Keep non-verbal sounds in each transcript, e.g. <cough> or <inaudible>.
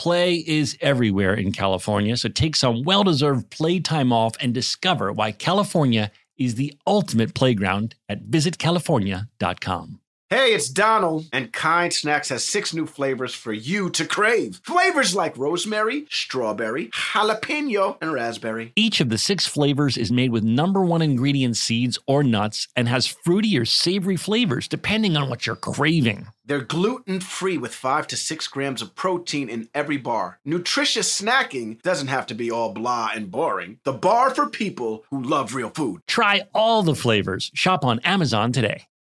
Play is everywhere in California, so take some well deserved playtime off and discover why California is the ultimate playground at visitcalifornia.com. Hey, it's Donald, and Kind Snacks has six new flavors for you to crave. Flavors like rosemary, strawberry, jalapeno, and raspberry. Each of the six flavors is made with number one ingredient seeds or nuts and has fruity or savory flavors depending on what you're craving. They're gluten free with 5 to 6 grams of protein in every bar. Nutritious snacking doesn't have to be all blah and boring. The bar for people who love real food. Try all the flavors. Shop on Amazon today.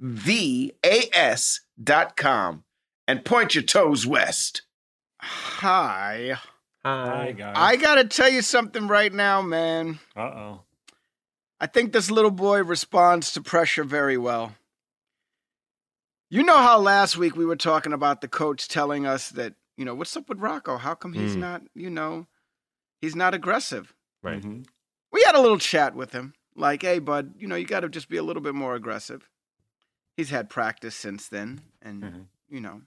V A S dot com and point your toes west. Hi. Hi. guys. I gotta tell you something right now, man. Uh oh. I think this little boy responds to pressure very well. You know how last week we were talking about the coach telling us that, you know, what's up with Rocco? How come he's Mm. not, you know, he's not aggressive? Right. We had a little chat with him. Like, hey, bud, you know, you got to just be a little bit more aggressive. He's had practice since then. And, Mhm. you know,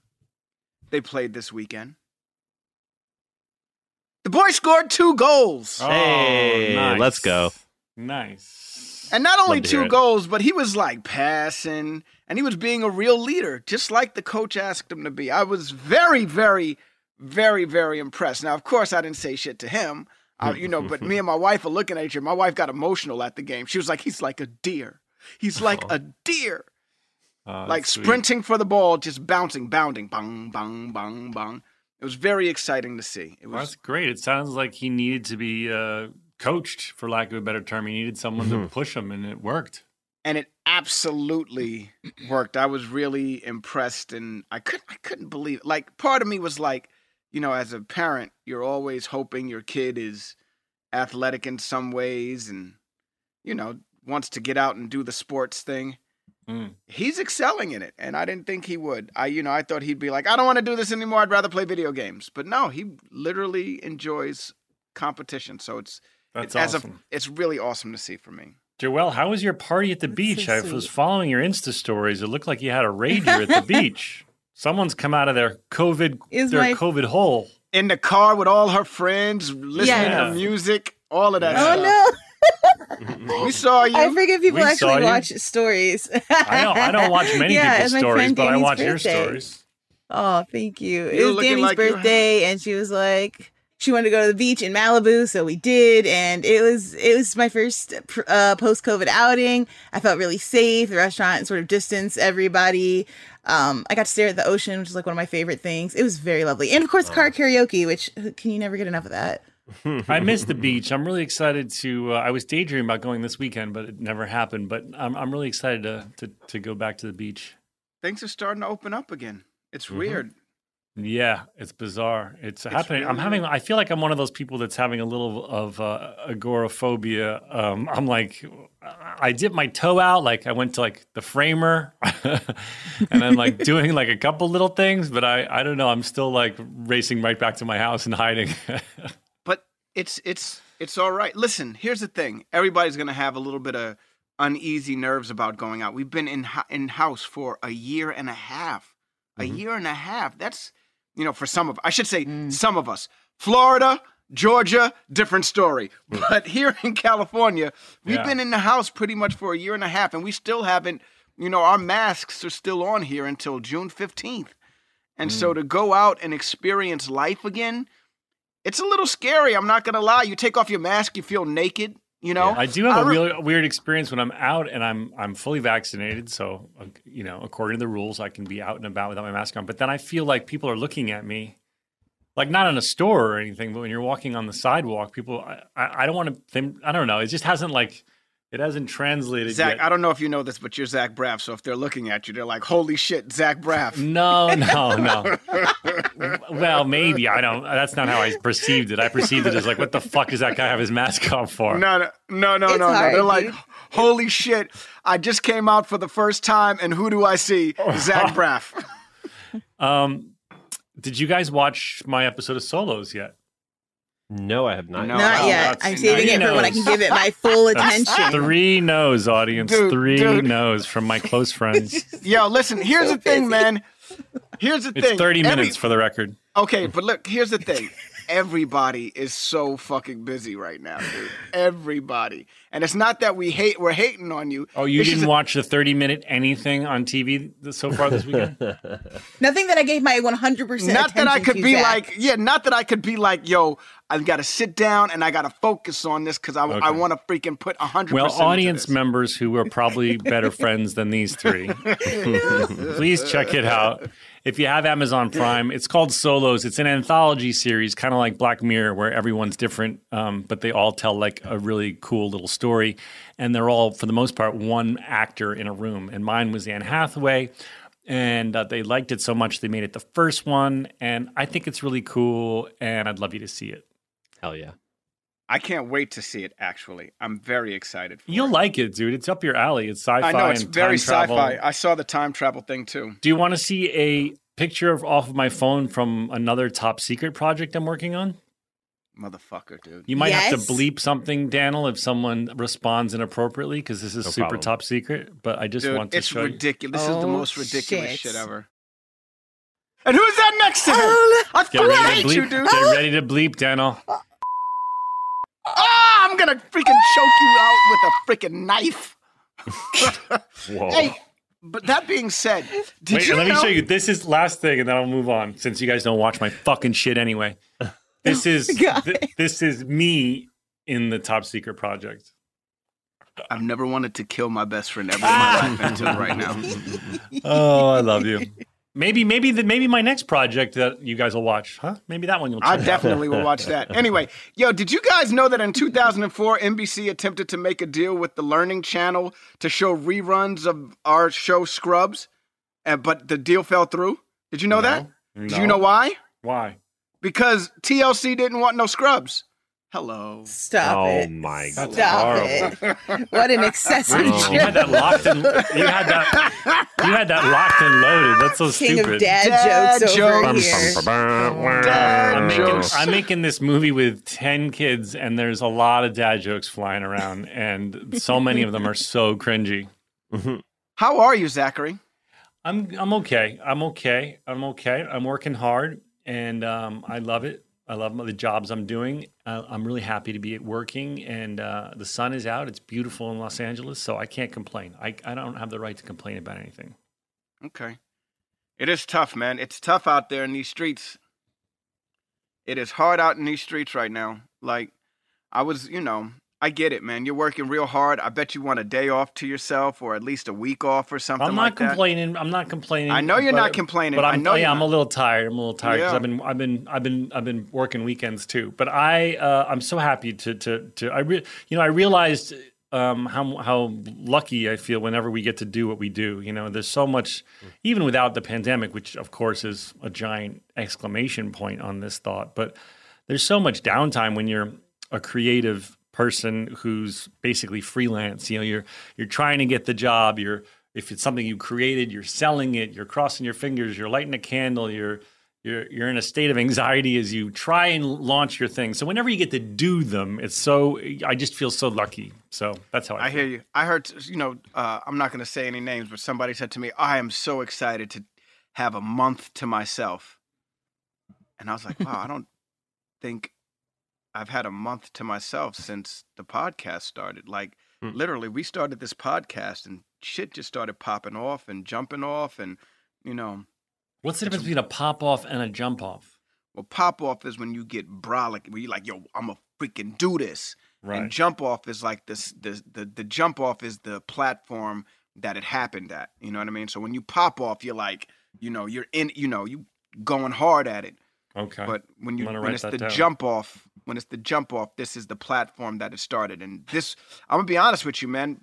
they played this weekend. The boy scored two goals. Hey, let's go. Nice. And not only Love to hear two goals, but he was like passing and he was being a real leader, just like the coach asked him to be. I was very, very, very, very impressed. Now, of course, I didn't say shit to him, uh, you know, but me and my wife are looking at each other. My wife got emotional at the game. She was like, he's like a deer. He's like a deer. Oh, like sprinting for the ball, just bouncing, bounding, bang, bang, bang, bang. It was very exciting to see. It Well, was that's great. It sounds like he needed to be uh, coached, for lack of a better term. He needed someone to push him, and it worked. and it absolutely <clears throat> worked. I was really impressed, and I couldn't I couldn't believe. It. Like part of me was like, you know, as a parent, you're always hoping your kid is athletic in some ways, and you know wants to get out and do the sports thing. Mm. He's excelling in it, and I didn't think he would. I, you know, I thought he'd be like, I don't want to do this anymore. I'd rather play video games. But no, he literally enjoys competition. So it's That's as a, awesome. it's really awesome to see for me. Joelle, how was your party at the That's beach? so I was following your Insta stories. It looked like you had a rager at the <laughs> beach. Someone's come out of their COVID Is their my- COVID hole. in the car with all her friends, listening Yeah. to music, all of that Yeah. Oh stuff. no! We saw you. I forget people We saw actually watch stories. I don't I don't watch many yeah, people's stories, friend but I Danny's watch your stories. Oh, thank you. You it was Danny's like birthday, and she was like, she wanted to go to the beach in Malibu, so we did, and it was it was my first uh, post COVID outing. I felt really safe. The restaurant sort of distanced everybody. Um, I got to stare at the ocean, which is like one of my favorite things. It was very lovely, and of course, car karaoke, which can you never get enough of that? <laughs> I miss the beach. I'm really excited to. Uh, I was daydreaming about going this weekend, but it never happened. But I'm I'm really excited to to, to go back to the beach. Things are starting to open up again. It's weird. Yeah, it's bizarre. It's, happening. I'm having. I feel like I'm one of those people that's having a little of uh, agoraphobia. Um, I'm like, I dip my toe out. Like I went to like the framer, <laughs> and I'm like <laughs> doing like a couple little things, but I I don't know. I'm still like racing right back to my house and hiding. It's it's It's all right. Listen, here's the thing. Everybody's gonna have a little bit of uneasy nerves about going out. We've been in in house for a year and a half. A Mhm. year and a half. That's you know for some of I should say Mm. some of us. Florida, Georgia, different story. But <laughs> here in California, we've Yeah. been in the house pretty much for a year and a half, and we still haven't. You know, our masks are still on here until June fifteenth. And so to go out and experience life again, it's a little scary. I'm not gonna lie. You take off your mask, you feel naked. You know, I do have a I re- real weird experience when I'm out and I'm I'm fully vaccinated. So uh, you know, according to the rules, I can be out and about without my mask on. But then I feel like people are looking at me, like not in a store or anything, but when you're walking on the sidewalk, people. I, I I don't want to. I don't know. It just hasn't like it hasn't translated Zach. yet. I don't know if you know this, but you're Zach Braff. So if they're looking at you, they're like, "Holy shit, Zach Braff." <laughs> No, no, no. <laughs> well, maybe I don't. That's not how I perceived it. I perceived it as like, what the fuck does that guy have his mask on for? No, no, no, no, It's no, no. hard, They're like, "Holy shit, I just came out for the first time, and who do I see? Zach <laughs> Braff." Um, did you guys watch my episode of Solos yet? No, I have not. No. Not yet. I'm saving it he for when I can give it my <laughs> full attention. Three no's, audience. Dude, Three dude. no's from my close friends. <laughs> Yo, listen. Here's So the thing, man. Here's the It's thing. 30 Every- minutes for the record. Okay, but look, here's the thing. Everybody is so fucking busy right now, dude. Everybody. And it's not that we hate we're hating on you. Oh, you It's didn't just- watch the 30 minute anything on TV so far this weekend? <laughs> Nothing that I gave my 100% Not that I could be Zach. like, yeah, not that I could be like, yo, I've got to sit down and I got to focus on this because I, I want to freaking put 100% Well, into audience this. members who are probably better <laughs> friends than these three, <laughs> please check it out. If you have Amazon Prime, it's called Solos. It's an anthology series, kind of like Black Mirror, where everyone's different, um, but they all tell like a really cool little story. And they're all, for the most part, one actor in a room. And mine was Anne Hathaway. And uh, they liked it so much, they made it the first one. And I think it's really cool. And I'd love you to see it. Hell yeah. I can't wait to see it, actually. I'm very excited for You'll it. like it, dude. It's up your alley. It's sci fi. I know, it's and very sci fi. I saw the time travel thing too. Do you want to see a picture of, off of my phone from another top secret project I'm working on? Motherfucker, dude. You might have to bleep something, Daniel, if someone responds inappropriately because this is No super problem. top secret. But I just Dude, want to it's show you. It's ridiculous. This is the Oh, most ridiculous shit. shit ever. And who's that next to him? Oh, I Get fucking ready hate to you, bleep. dude. Get ready to bleep, Daniel. Oh, Ah, I'm gonna freaking choke you out with a freaking knife. <laughs> Whoa. Hey, but that being said, did Wait, you let know? me show you. This is last thing, and then I'll move on since you guys don't watch my fucking shit anyway. This is <laughs> th- this is me in the top secret project. I've never wanted to kill my best friend ever in my life until right now. <laughs> Oh, I love you. Maybe, maybe, the, maybe my next project that you guys will watch, huh? Maybe that one you'll. I check out. definitely will watch that. Anyway, yo, did you guys know that in 2004, NBC attempted to make a deal with the Learning Channel to show reruns of our show Scrubs, uh, but the deal fell through? Did you know that? No. Do you know why? why? Because TLC didn't want no Scrubs. Hello. Stop it. oh it. my That's god. Stop it. What an excessive Oh. You had that locked and you had that you had that locked and loaded. That's so King stupid. of dad, Dad jokes over jokes. here. Dad I'm making, jokes. I'm making this movie with 10 kids, and there's a lot of dad jokes flying around, and so many of them are so cringy. How are you, Zachary? I'm I'm okay. I'm okay. I'm okay. I'm working hard, and um, I love it. I love the jobs I'm doing. Uh, I'm really happy to be working, and uh, the sun is out. It's beautiful in Los Angeles, so I can't complain. I, I don't have the right to complain about anything. Okay. It is tough, man. It's tough out there in these streets. It is hard out in these streets right now. Like, I was, you know, I get it, man. You're working real hard. I bet you want a day off to yourself or at least a week off or something I'm not like that. complaining. I'm not complaining. I know you're but- not complaining. But I I'm, know yeah, I'm a little tired. I'm a little tired because Yeah. I've been, I've been, I've been, I've been working weekends too. But I, uh, I'm so happy to, to, to. I, re- you know, I realized um, how how lucky I feel whenever we get to do what we do. You know, there's so much, even without the pandemic, which of course is a giant exclamation point on this thought. But there's so much downtime when you're a creative person who's basically freelance. You know, you're you're trying to get the job. You're if it's something you created, you're selling it. You're crossing your fingers. You're lighting a candle. You're you're you're in a state of anxiety as you try and launch your thing. So whenever you get to do them, it's so I just feel so lucky. So that's how I, I feel. hear you. I heard, you know, uh, I'm not going to say any names, but somebody said to me, I am so excited to have a month to myself. And I was like, wow, I don't think I've had a month to myself since the podcast started. Like, Hmm. literally, we started this podcast and shit just started popping off and jumping off. And, you know, What's the difference between a pop off and a jump off? well, pop off is when you get brolic, where you're like, yo, I'm to freaking do this. And Right. jump off is like this the, the the jump off is the platform that it happened at. You know what I mean? So when you pop off, you're like, you know, you're in you know, you going hard at it. Okay. But when you when it's the down. jump off, when it's the jump off, this is the platform that it started. And this I'm gonna be honest with you, man.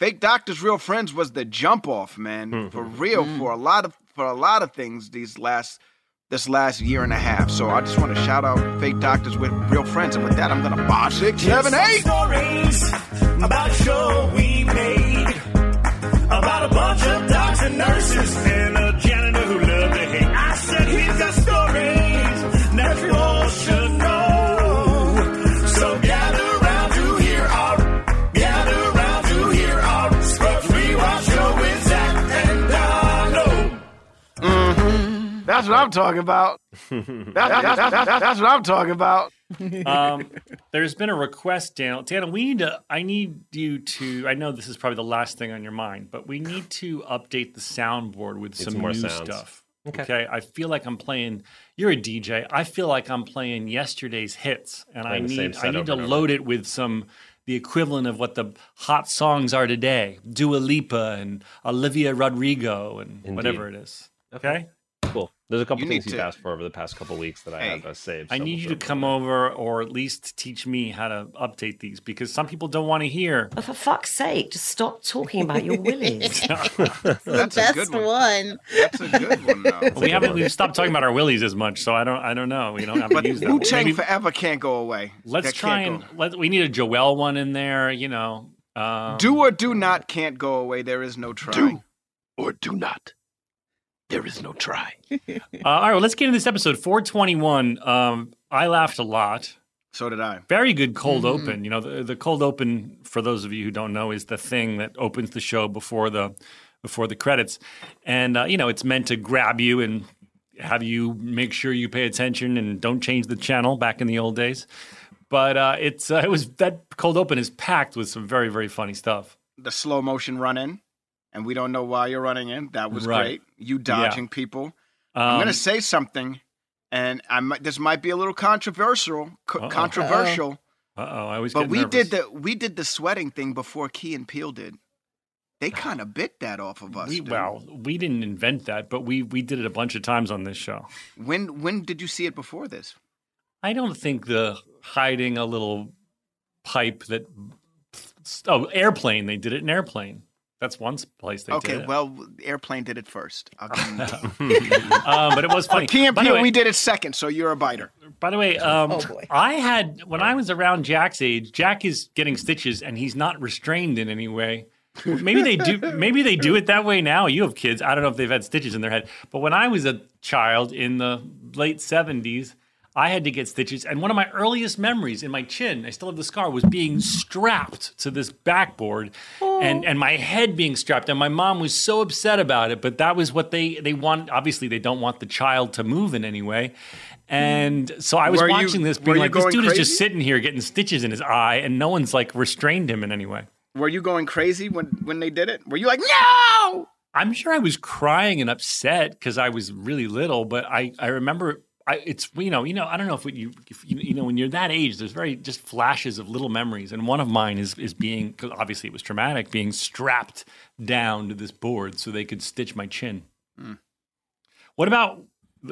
Fake doctors, real friends was the jump off, man. For real, Mm. for a lot of for a lot of things these last this last year and a half. So I just want to shout out fake doctors with real friends. And with that, I'm gonna five, six, seven, eight. Stories about a show we made. About a bunch of doctors and nurses and That's what I'm talking about. That's, that's, that's, that's, that's what I'm talking about. <laughs> um, there's been a request, Daniel. Daniel, we need to. I need you to. I know this is probably the last thing on your mind, but we need to update the soundboard with some some more new sounds. stuff. Okay. Okay. I feel like I'm playing. You're a DJ. I feel like I'm playing yesterday's hits, and I Playing the same need. I need to load it with some. The equivalent of what the hot songs are today, Dua Lipa and Olivia Rodrigo and Indeed. whatever it is. Okay, Cool. There's a couple You things need you've to- ask for over the past couple weeks that I have uh, saved. I need you to come over. over or at least teach me how to update these because some people don't want to hear. Oh, for fuck's sake, just stop talking about your willies. <laughs> <laughs> The That's a best good one. one. That's a good one, though. <laughs> we haven't we've stopped talking about our willies as much, so I don't I don't know. We don't have to use that. Wu Tang Maybe- forever can't go away. let's That try and go. let we need a Joel one in there. You know, um, do or do not can't go away. There is no try. Do or do not. There is no try. <laughs> uh, all right, well, let's get into this episode 421. Um, I laughed a lot. So did I. Very good cold Mm-hmm. open. You know, the, the cold open for those of you who don't know is the thing that opens the show before the before the credits, and uh, you know it's meant to grab you and have you make sure you pay attention and don't change the channel. Back in the old days, but uh, it's uh, it was that cold open is packed with some very very funny stuff. The slow motion run in, and we don't know why you're running in. That was Right. great. You dodging people. Um, I'm gonna say something, and I might, this might be a little controversial. Co- Uh-oh. controversial. uh oh, I always But we nervous. did the we did the sweating thing before Key and Peele did. They <sighs> kind of bit that off of us. We, well, we didn't invent that, but we we did it a bunch of times on this show. When when did you see it before this? I don't think the hiding a little pipe that oh airplane they did it in airplane. That's one place they okay, did. Okay, well, Airplane did it first. I'll give them that. um, <laughs> but it was funny. But Key and By way- we did it second, so you're a biter. By the way, um, Oh, boy. I had when I was around Jack's age. Jack is getting stitches, and he's not restrained in any way. Maybe they do. <laughs> Maybe they do it that way now. You have kids. I don't know if they've had stitches in their head. But when I was a child in the late seventies, I had to get stitches. And one of my earliest memories in my chin, I still have the scar, was being strapped to this backboard, and and my head being strapped. And my mom was so upset about it. But that was what they they want. Obviously, they don't want the child to move in any way. And so I was Were you- watching this, being like, this dude is just sitting here getting stitches in his eye, and no one's like restrained him in any way. Were you going crazy when when they did it? Were you like, no? I'm sure I was crying and upset because I was really little, but I, I remember I, it's you know you know I don't know if you if you, you know when you're that age there's very just flashes of little memories and one of mine is is being because obviously it was traumatic being strapped down to this board so they could stitch my chin. Hmm. What about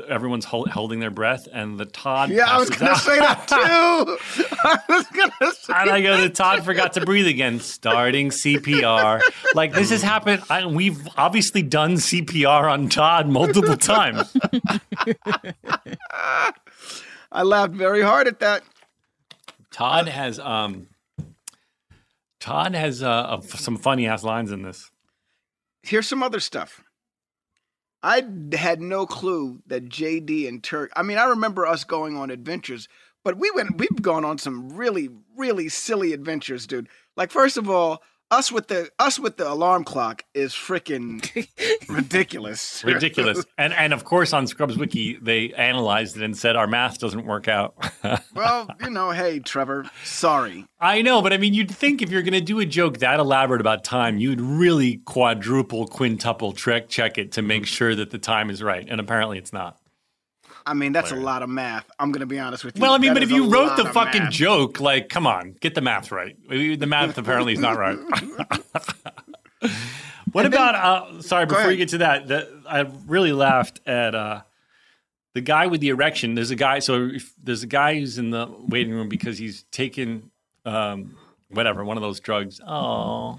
everyone's hol- holding their breath and the Todd? Yeah, I was gonna out. say that <laughs> too. <laughs> I was gonna say. And I go, the Todd forgot to breathe again, starting CPR. Like this has happened. I, we've obviously done CPR on Todd multiple <laughs> times. I laughed very hard at that. Todd has um, Todd has uh, some funny ass lines in this. Here's some other stuff. I had no clue that JD and Turk. I mean, I remember us going on adventures, but we went. We've gone on some really, really silly adventures, dude. Like, first of all, us with the us with the alarm clock is freaking <laughs> ridiculous. Ridiculous. <laughs> and and of course on Scrubs Wiki they analyzed it and said our math doesn't work out. <laughs> well, you know, hey, Trevor, sorry. I know, but I mean you'd think if you're gonna do a joke that elaborate about time, you'd really quadruple, quintuple check check it to make sure that the time is right. And apparently it's not. I mean, that's a lot of math. I'm gonna be honest with you. Well, I mean, That but if you wrote the fucking math. joke, like, come on, get the math right. The math apparently is not right. <laughs> <laughs> what about? uh, sorry, before you get to that, that I really laughed at uh, the guy with the erection. There's a guy. So if, there's a guy who's in the waiting room because he's taken um, whatever one of those drugs. Oh,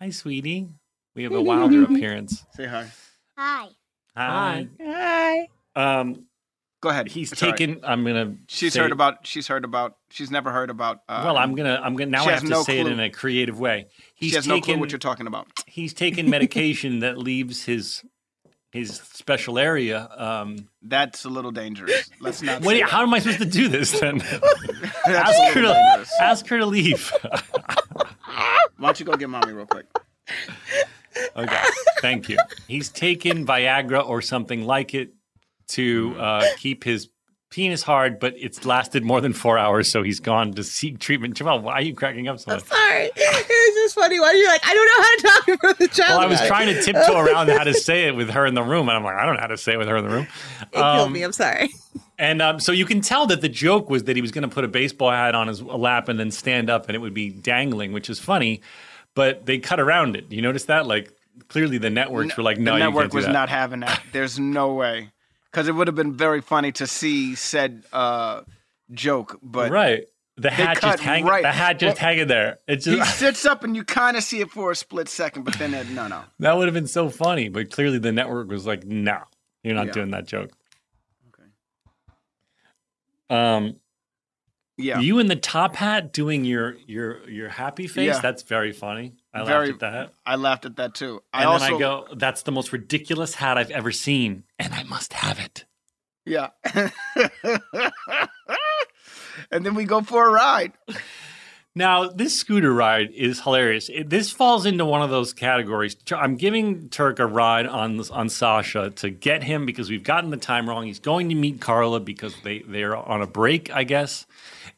hi, sweetie. We have a <laughs> wilder appearance. Say hi. Hi. Hi. Hi. Um, Go ahead. he's Sorry. taken. I'm gonna. She's say- heard about. She's heard about. She's never heard about. Uh, Well, I'm gonna. I'm gonna. Now I have to no say it in a creative way. He's She has no clue what you're talking about. he's taken <laughs> medication that leaves his his special area. Um, That's a little dangerous. Let's not. what? say do you- that. how am I supposed to do this then? <laughs> <laughs> Ask her to dangerous. ask her to leave. Why don't you go get mommy real quick? okay, thank you. He's taken Viagra or something like it to uh, keep his penis hard, but it's lasted more than four hours, so he's gone to seek treatment. Jamal, why are you cracking up so much? Sorry. <laughs> It was just funny. Why are you're like, I don't know how to talk in front of the child. Well, I was about it. trying to tiptoe <laughs> around how to say it with her in the room, and I'm like, I don't know how to say it with her in the room. It killed me. I'm sorry. And um, so you can tell that the joke was that he was going to put a baseball hat on his lap and then stand up, and it would be dangling, which is funny. But they cut around it. You notice that? Like clearly, the networks were like, "No, the you network can't do was that." not having that. There's no way, because it would have been very funny to see said uh, joke. But right. The hat just hanging. right- The hat just well, hanging there. It he sits up and you kind of see it for a split second, but then it, no, no. <laughs> that would have been so funny. But clearly, the network was like, "No, you're not Yeah. doing that joke." Okay. Um, Yeah, you in the top hat doing your your your happy face. Yeah. That's very funny. I Very- laughed at that. I laughed at that too. I And also then I go, that's the most ridiculous hat I've ever seen, and I must have it. yeah. <laughs> and then we go for a ride. Now, this scooter ride is hilarious. It, this falls into one of those categories. I'm giving Turk a ride on on Sasha to get him because we've gotten the time wrong. He's going to meet Carla because they they're on a break, I guess.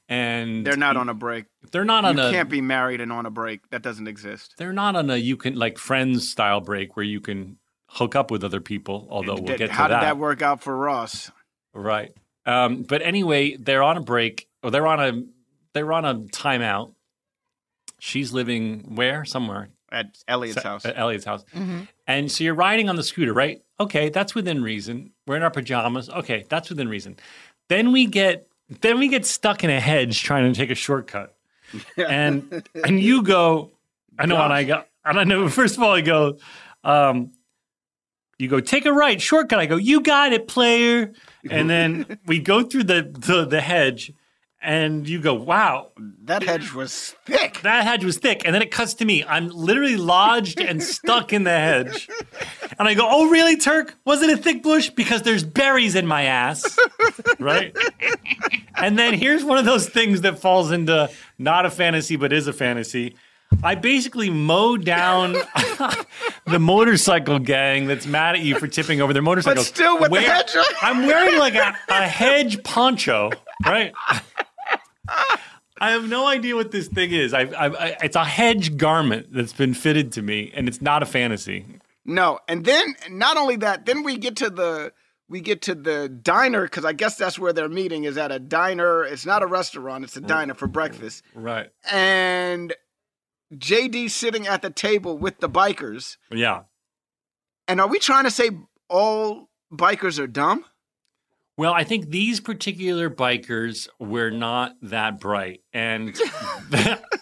And They're not on a break. they're not on a You a can't be married and on a break. That doesn't exist. they're not on a you can like friends style break where you can hook up with other people. Although we'll Did- get to How that. How did that work out for Ross? Right. Um, but anyway, they're on a break or they're on a they're on a timeout. She's living where? Somewhere. At Elliot's house. At Elliot's house. And so you're riding on the scooter, right? Okay, that's within reason. We're in our pajamas. Okay, that's within reason. Then we get then we get stuck in a hedge trying to take a shortcut. <laughs> And and you go, I know, and I go, and I know. <laughs> First of all, I go, um, you go take a right shortcut. I go, you got it, player. And then we go through the the, the hedge, and you go, wow, That hedge was thick. that hedge was thick. And then it cuts to me. I'm literally lodged and stuck in the hedge. And I go, Oh, really, Turk? Was it a thick bush? Because there's berries in my ass. Right? And then here's one of those things that falls into not a fantasy, but is a fantasy. I basically mow down <laughs> the motorcycle gang that's mad at you for tipping over their motorcycles. still with the hedge? <laughs> I'm wearing like a, a hedge poncho, right? <laughs> I have no idea what this thing is. I, I, I, it's a hedge garment that's been fitted to me, and it's not a fantasy. No, and then not only that, then we get to the we get to the diner because I guess that's where their meeting is at a diner. It's not a restaurant; it's a mm. diner for breakfast. Right. And JD sitting at the table with the bikers. Yeah. And are we trying to say all bikers are dumb? Well, I think these particular bikers were not that bright, and <laughs>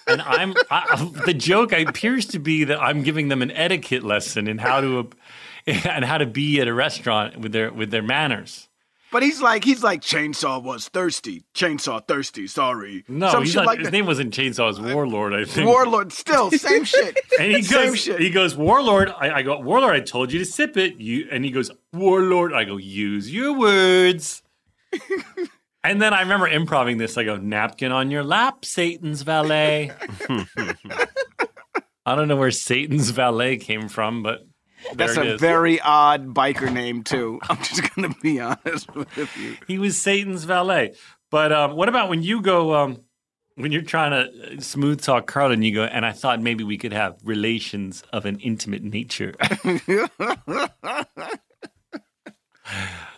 and I'm I, the joke appears to be that I'm giving them an etiquette lesson in how to <laughs> and how to be at a restaurant with their with their manners. But he's like, he's like, chainsaw was thirsty. Chainsaw thirsty. Sorry. No, Some he's not, like his that. name wasn't Chainsaw. It was uh, Warlord, I think. Warlord. Still <laughs> same shit. and he Same goes, shit. he goes, Warlord. I, I go, Warlord. I told you to sip it. You and he goes, Warlord. I go, use your words. <laughs> and then I remember improving this. I go, napkin on your lap, Satan's valet. <laughs> I don't know where Satan's valet came from, but That's a is. very odd biker name too. <laughs> I'm just gonna be honest with you. he was Satan's valet. But um, what about when you go, um, when you're trying to uh, smooth talk Carlin, you go, and I thought maybe we could have relations of an intimate nature. <laughs>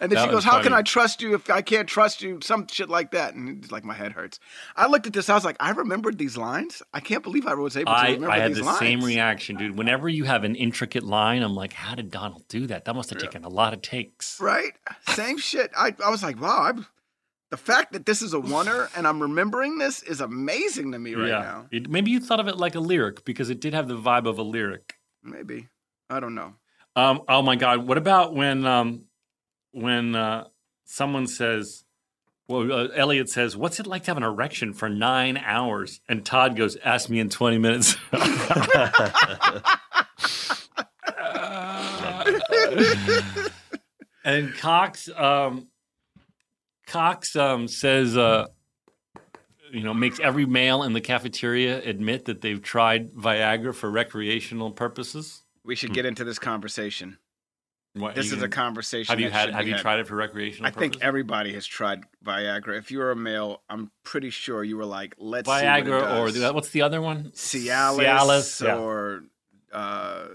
And then That she goes, "How can. I trust you if I can't trust you?" Some shit like that, and it's like my head hurts. I looked at this. I was like, "I remembered these lines. I can't believe I was able to I, remember I had these the lines." same reaction, dude. Whenever you have an intricate line, I'm like, how did Donald do that? That must have taken a lot of takes. Right? Same shit. I, I was like, "Wow." I'm, the fact that this is a oner <laughs> and I'm remembering this is amazing to me right yeah. now. It, maybe you thought of it like a lyric because it did have the vibe of a lyric. Maybe I don't know. Um, oh my God. What about when um, when uh, someone says, well, uh, Elliot says, what's it like to have an erection for nine hours? And Todd goes, ask me in 20 minutes. <laughs> and Cox, um, Cox um, says, uh, you know, makes every male in the cafeteria admit that they've tried Viagra for recreational purposes. We should get into this conversation. What, This you is a conversation. Have you that had? Have you had. tried it for recreational? I think everybody has tried Viagra. If you're a male, I'm pretty sure you were like, "Let's see what it Viagra or the, what's the other one? Cialis, Cialis, yeah. or uh,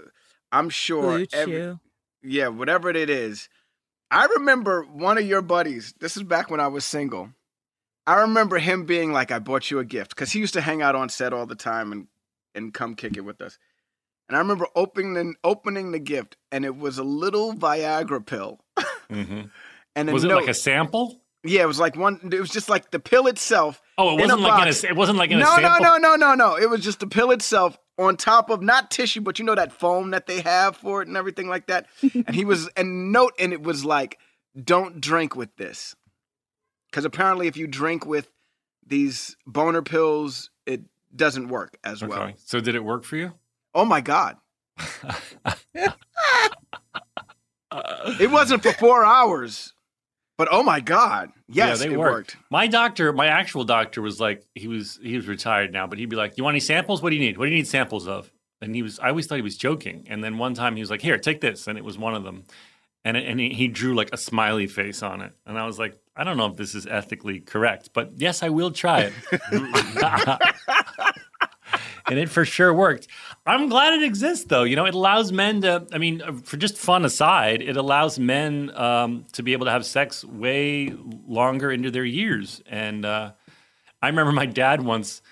I'm sure. Every- yeah, whatever it is. I remember one of your buddies. This is back when I was single. I remember him being like, "I bought you a gift," because he used to hang out on set all the time and and come kick it with us. And I remember opening the, opening the gift, and it was a little Viagra pill. Mhm. <laughs> And a Was it note. like a sample? Yeah, it was like one. It was just like the pill itself. Oh, it In a wasn't like in a. It wasn't like in a No, no, sample. no, no, no, no. It was just the pill itself on top of not tissue, but you know that foam that they have for it and everything like that. <laughs> and he was and note, and it was like, don't drink with this, because apparently, if you drink with these boner pills, it doesn't work as well. So did it work for you? Oh my god. It wasn't for four hours, but oh my god, yes, yeah, they it worked. worked. My doctor, my actual doctor, was like, he was he was retired now, but he'd be like, "You want any samples? What do you need? What do you need samples of?" And he was, I always thought he was joking. And then one time he was like, "Here, take this," and it was one of them, and it, and he, he drew like a smiley face on it, and I was like, I don't know if this is ethically correct, but yes, I will try it. <laughs> <laughs> and it for sure worked. I'm glad it exists, though. You know, it allows men to. I mean, uh, for just fun aside, it allows men um, to be able to have sex way longer into their years. And uh, I remember my dad once.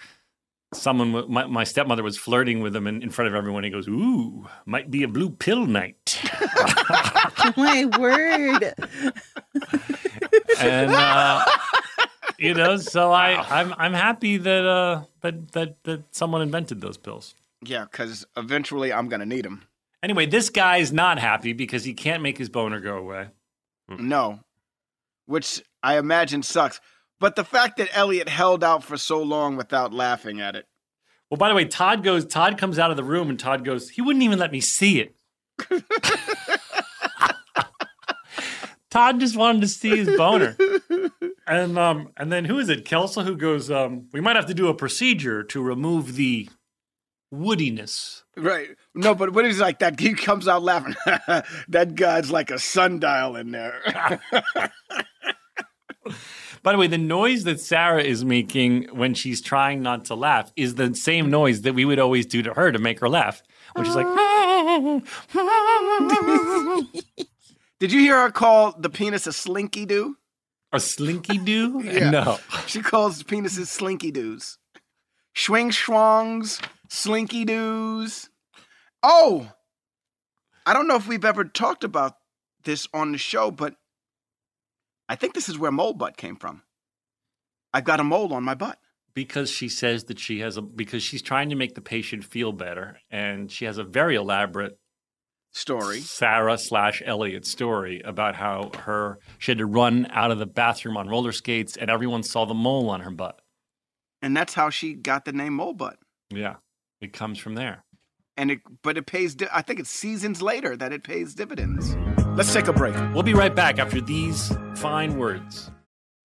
Someone, my, my stepmother was flirting with him in, in front of everyone. He goes, "Ooh, might be a blue pill night." <laughs> My word. and uh, you know, so I, I'm I'm happy that uh that that that someone invented those pills. Yeah, because eventually I'm gonna need them. Anyway, this guy's not happy because he can't make his boner go away. No, which I imagine sucks. But the fact that Elliot held out for so long without laughing at it. Well, by the way, Todd goes. Todd comes out of the room, and Todd goes. He wouldn't even let me see it. <laughs> Todd just wanted to see his boner, <laughs> and um, and then who is it? Kelso who goes. Um, we might have to do a procedure to remove the woodiness. Right. No, but when he's like that, he comes out laughing. <laughs> that guy's like a sundial in there. <laughs> By the way, the noise that Sarah is making when she's trying not to laugh is the same noise that we would always do to her to make her laugh. which is like, <laughs> Did you hear her call the penis a slinky doo? a slinky doo? Yeah. No. She calls penises slinky doos. Schwing schwongs, slinky doos. Oh, I don't know if we've ever talked about this on the show, but I think this is where mole butt came from. I've got a mole on my butt. Because she says that she has a, because she's trying to make the patient feel better and she has a very elaborate story. Sarah slash Elliot story about how her she had to run out of the bathroom on roller skates and everyone saw the mole on her butt. And that's how she got the name Mole Butt. Yeah, it comes from there. And it, but it pays. Di- I think it's seasons later that it pays dividends. Let's take a break, We'll be right back after these fine words.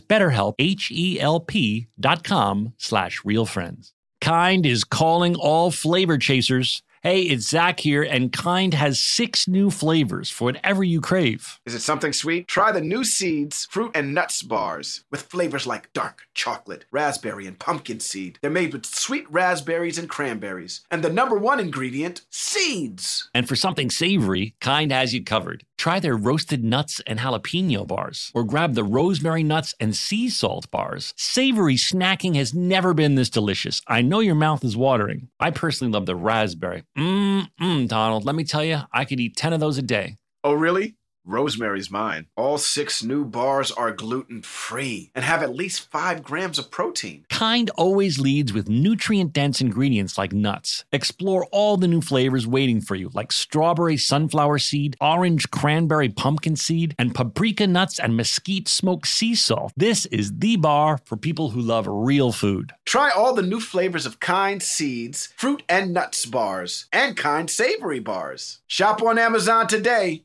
betterhelp, H-E-L-P dot com slash realfriends. Kind is calling all flavor chasers. Hey, it's Zach here, and Kind has six new flavors for whatever you crave. Is it something sweet? Try the new Seeds fruit and nuts bars with flavors like dark chocolate, raspberry, and pumpkin seed. They're made with sweet raspberries and cranberries. And the number one ingredient, seeds. And for something savory, Kind has you covered. Try their roasted nuts and jalapeno bars, or grab the rosemary nuts and sea salt bars. Savory snacking has never been this delicious. I know your mouth is watering. I personally love the raspberry. Mmm, mm, Donald, let me tell you, I could eat 10 of those a day. Oh, really? Rosemary's mine. All six new bars are gluten free and have at least five grams of protein. Kind always leads with nutrient dense ingredients like nuts. Explore all the new flavors waiting for you, like strawberry sunflower seed, orange cranberry pumpkin seed, and paprika nuts and mesquite smoked sea salt. This is the bar for people who love real food. Try all the new flavors of Kind Seeds, fruit and nuts bars, and Kind Savory bars. Shop on Amazon today.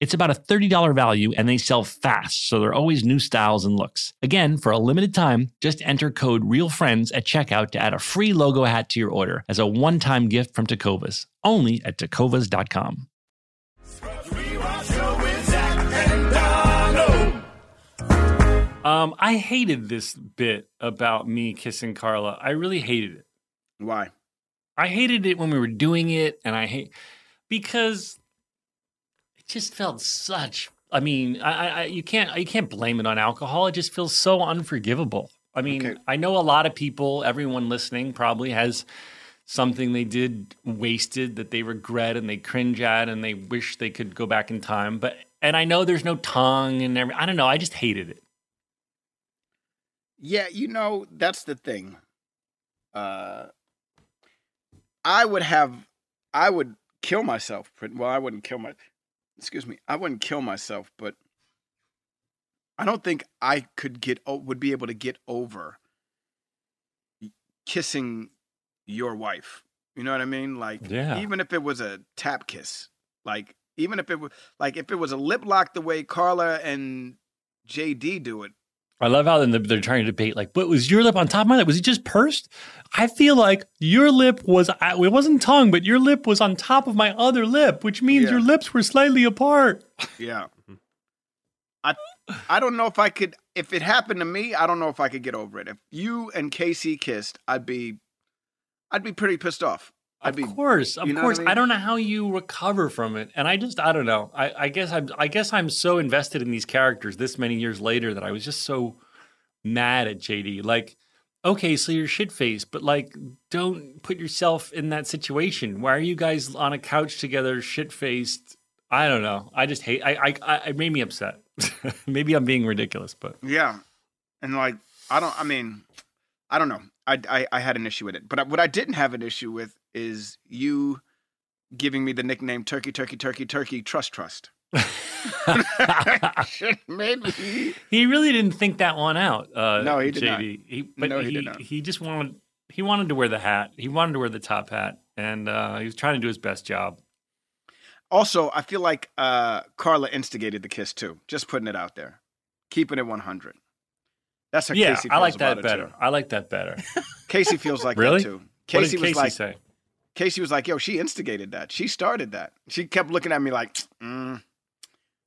It's about a $30 value and they sell fast, so there are always new styles and looks. Again, for a limited time, just enter code REALFRIENDS at checkout to add a free logo hat to your order as a one time gift from Tecovas, only at tecovas.com. Um, I hated this bit about me kissing Carla. I really hated it. Why? I hated it when we were doing it, and I hate because it just felt such. I mean, I, I you can't you can't blame it on alcohol. It just feels so unforgivable. I mean, Okay. I know a lot of people, everyone listening probably has something they did wasted that they regret and they cringe at and they wish they could go back in time. But and I know there's no tongue and every, I don't know. I just hated it. Yeah, you know, that's the thing. Uh I would have I would kill myself. Well, I wouldn't kill my excuse me. I wouldn't kill myself, but I don't think I could get would be able to get over kissing your wife. You know what I mean? Like Yeah. even if it was a tap kiss. Like even if it was like if it was a lip lock the way Carla and JD do it, I love how then they're trying to debate like, what was your lip on top of my lip? Was it just pursed? I feel like your lip was, it wasn't tongue, but your lip was on top of my other lip, which means Yeah. your lips were slightly apart. Yeah. I I don't know if I could if it happened to me, I don't know if I could get over it. If you and Cacee kissed, I'd be I'd be pretty pissed off. Of be course, of you know what I course. I, don't know how you recover from it, and I just, I don't know. I, I guess I'm, I guess I'm so invested in these characters this many years later that I was just so mad at JD. Like, okay, so you're shit faced, but like, don't put yourself in that situation. Why are you guys on a couch together, shit faced? I don't know. I just hate. I, I, I it made me upset. <laughs> Maybe I'm being ridiculous, but Yeah. And like I don't I mean I don't know. I I, I had an issue with it. But what I didn't have an issue with is you giving me the nickname Turkey Turkey Turkey Turkey Trust Trust. <laughs> <laughs> Me he really didn't think that one out. Uh, No, he did not. He, but No, he he, did not. he just wanted he wanted to wear the hat. He wanted to wear the top hat, and uh, he was trying to do his best job. Also, I feel like uh, Carla instigated the kiss too. Just putting it out there, keeping it one hundred. That's how yeah, Cacee. I feels like that better. too. I like that better. Cacee feels like Really? that too. what Cacee did was Cacee like, say? Cacee was like, "Yo, she instigated that. She started that. She kept looking at me like, mm,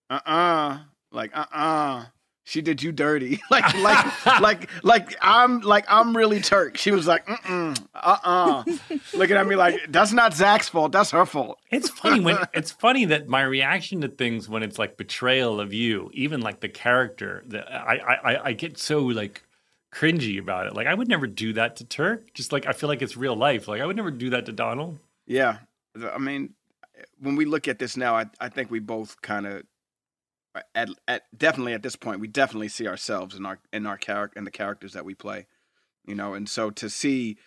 uh, uh like, uh, uh She did you dirty, <laughs> like, like, <laughs> like, like I'm, like I'm really Turk. She was like, uh, uh looking at me like that's not Zach's fault. That's her fault. It's funny when <laughs> it's funny that my reaction to things when it's like betrayal of you, even like the character, that I I I- I get so like cringy about it. Like I would never do that to Turk. Just like I feel like it's real life. Like I would never do that to Donald. Yeah, I mean, when we look at this now, I, I think we both kind of, uh, at, at definitely at this point, we definitely see ourselves in our in our character and the characters that we play, you know. And so to see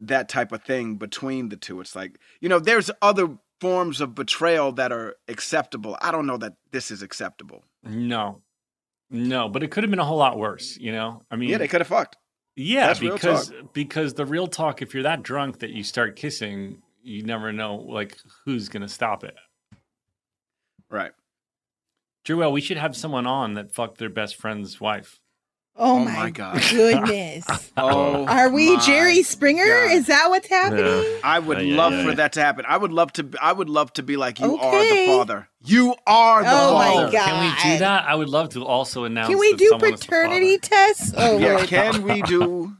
that type of thing between the two, it's like you know, there's other forms of betrayal that are acceptable. I don't know that this is acceptable. No, no, but it could have been a whole lot worse. You know, I mean, Yeah, they could have fucked. Yeah, That's because because the real talk, if you're that drunk that you start kissing, you never know like who's gonna stop it. Right. Joelle, we should have someone on that fucked their best friend's wife. Oh, Oh my, my God. <laughs> goodness. <laughs> Oh, Are we Jerry Springer? God. Is that what's happening? Yeah. I would Uh, yeah, love yeah, for yeah. that to happen. I would love to. I would love to be like you are the father. You are the Oh my father. God. Can we do that? I would love to also announce. Can we that do someone is the paternity tests? Oh, Yeah, can we do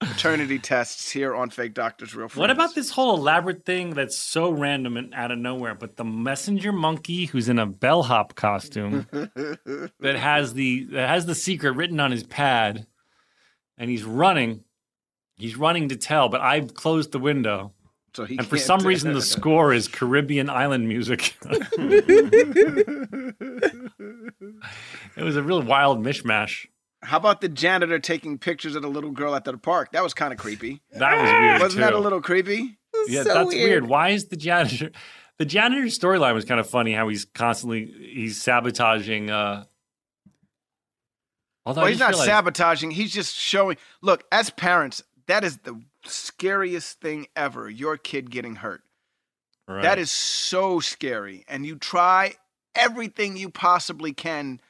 paternity tests here on Fake Doctors Real Friends? What about this whole elaborate thing that's so random and out of nowhere? But the messenger monkey who's in a bellhop costume <laughs> that has the that has the secret written on his pad, and he's running. He's running to tell, but I've closed the window. So he And for some reason, the <laughs> score is Caribbean island music. <laughs> it was a real wild mishmash. How about the janitor taking pictures of the little girl at the park? That was kind of creepy. That was weird. Wasn't that a little creepy? Yeah, So that's weird. weird. Why is the janitor? The janitor storyline was kind of funny. How he's constantly he's sabotaging. uh Although Well, he's not realized- sabotaging. He's just showing. Look, as parents, that is the scariest thing ever. Your kid getting hurt. Right. That is so scary. And you try everything you possibly can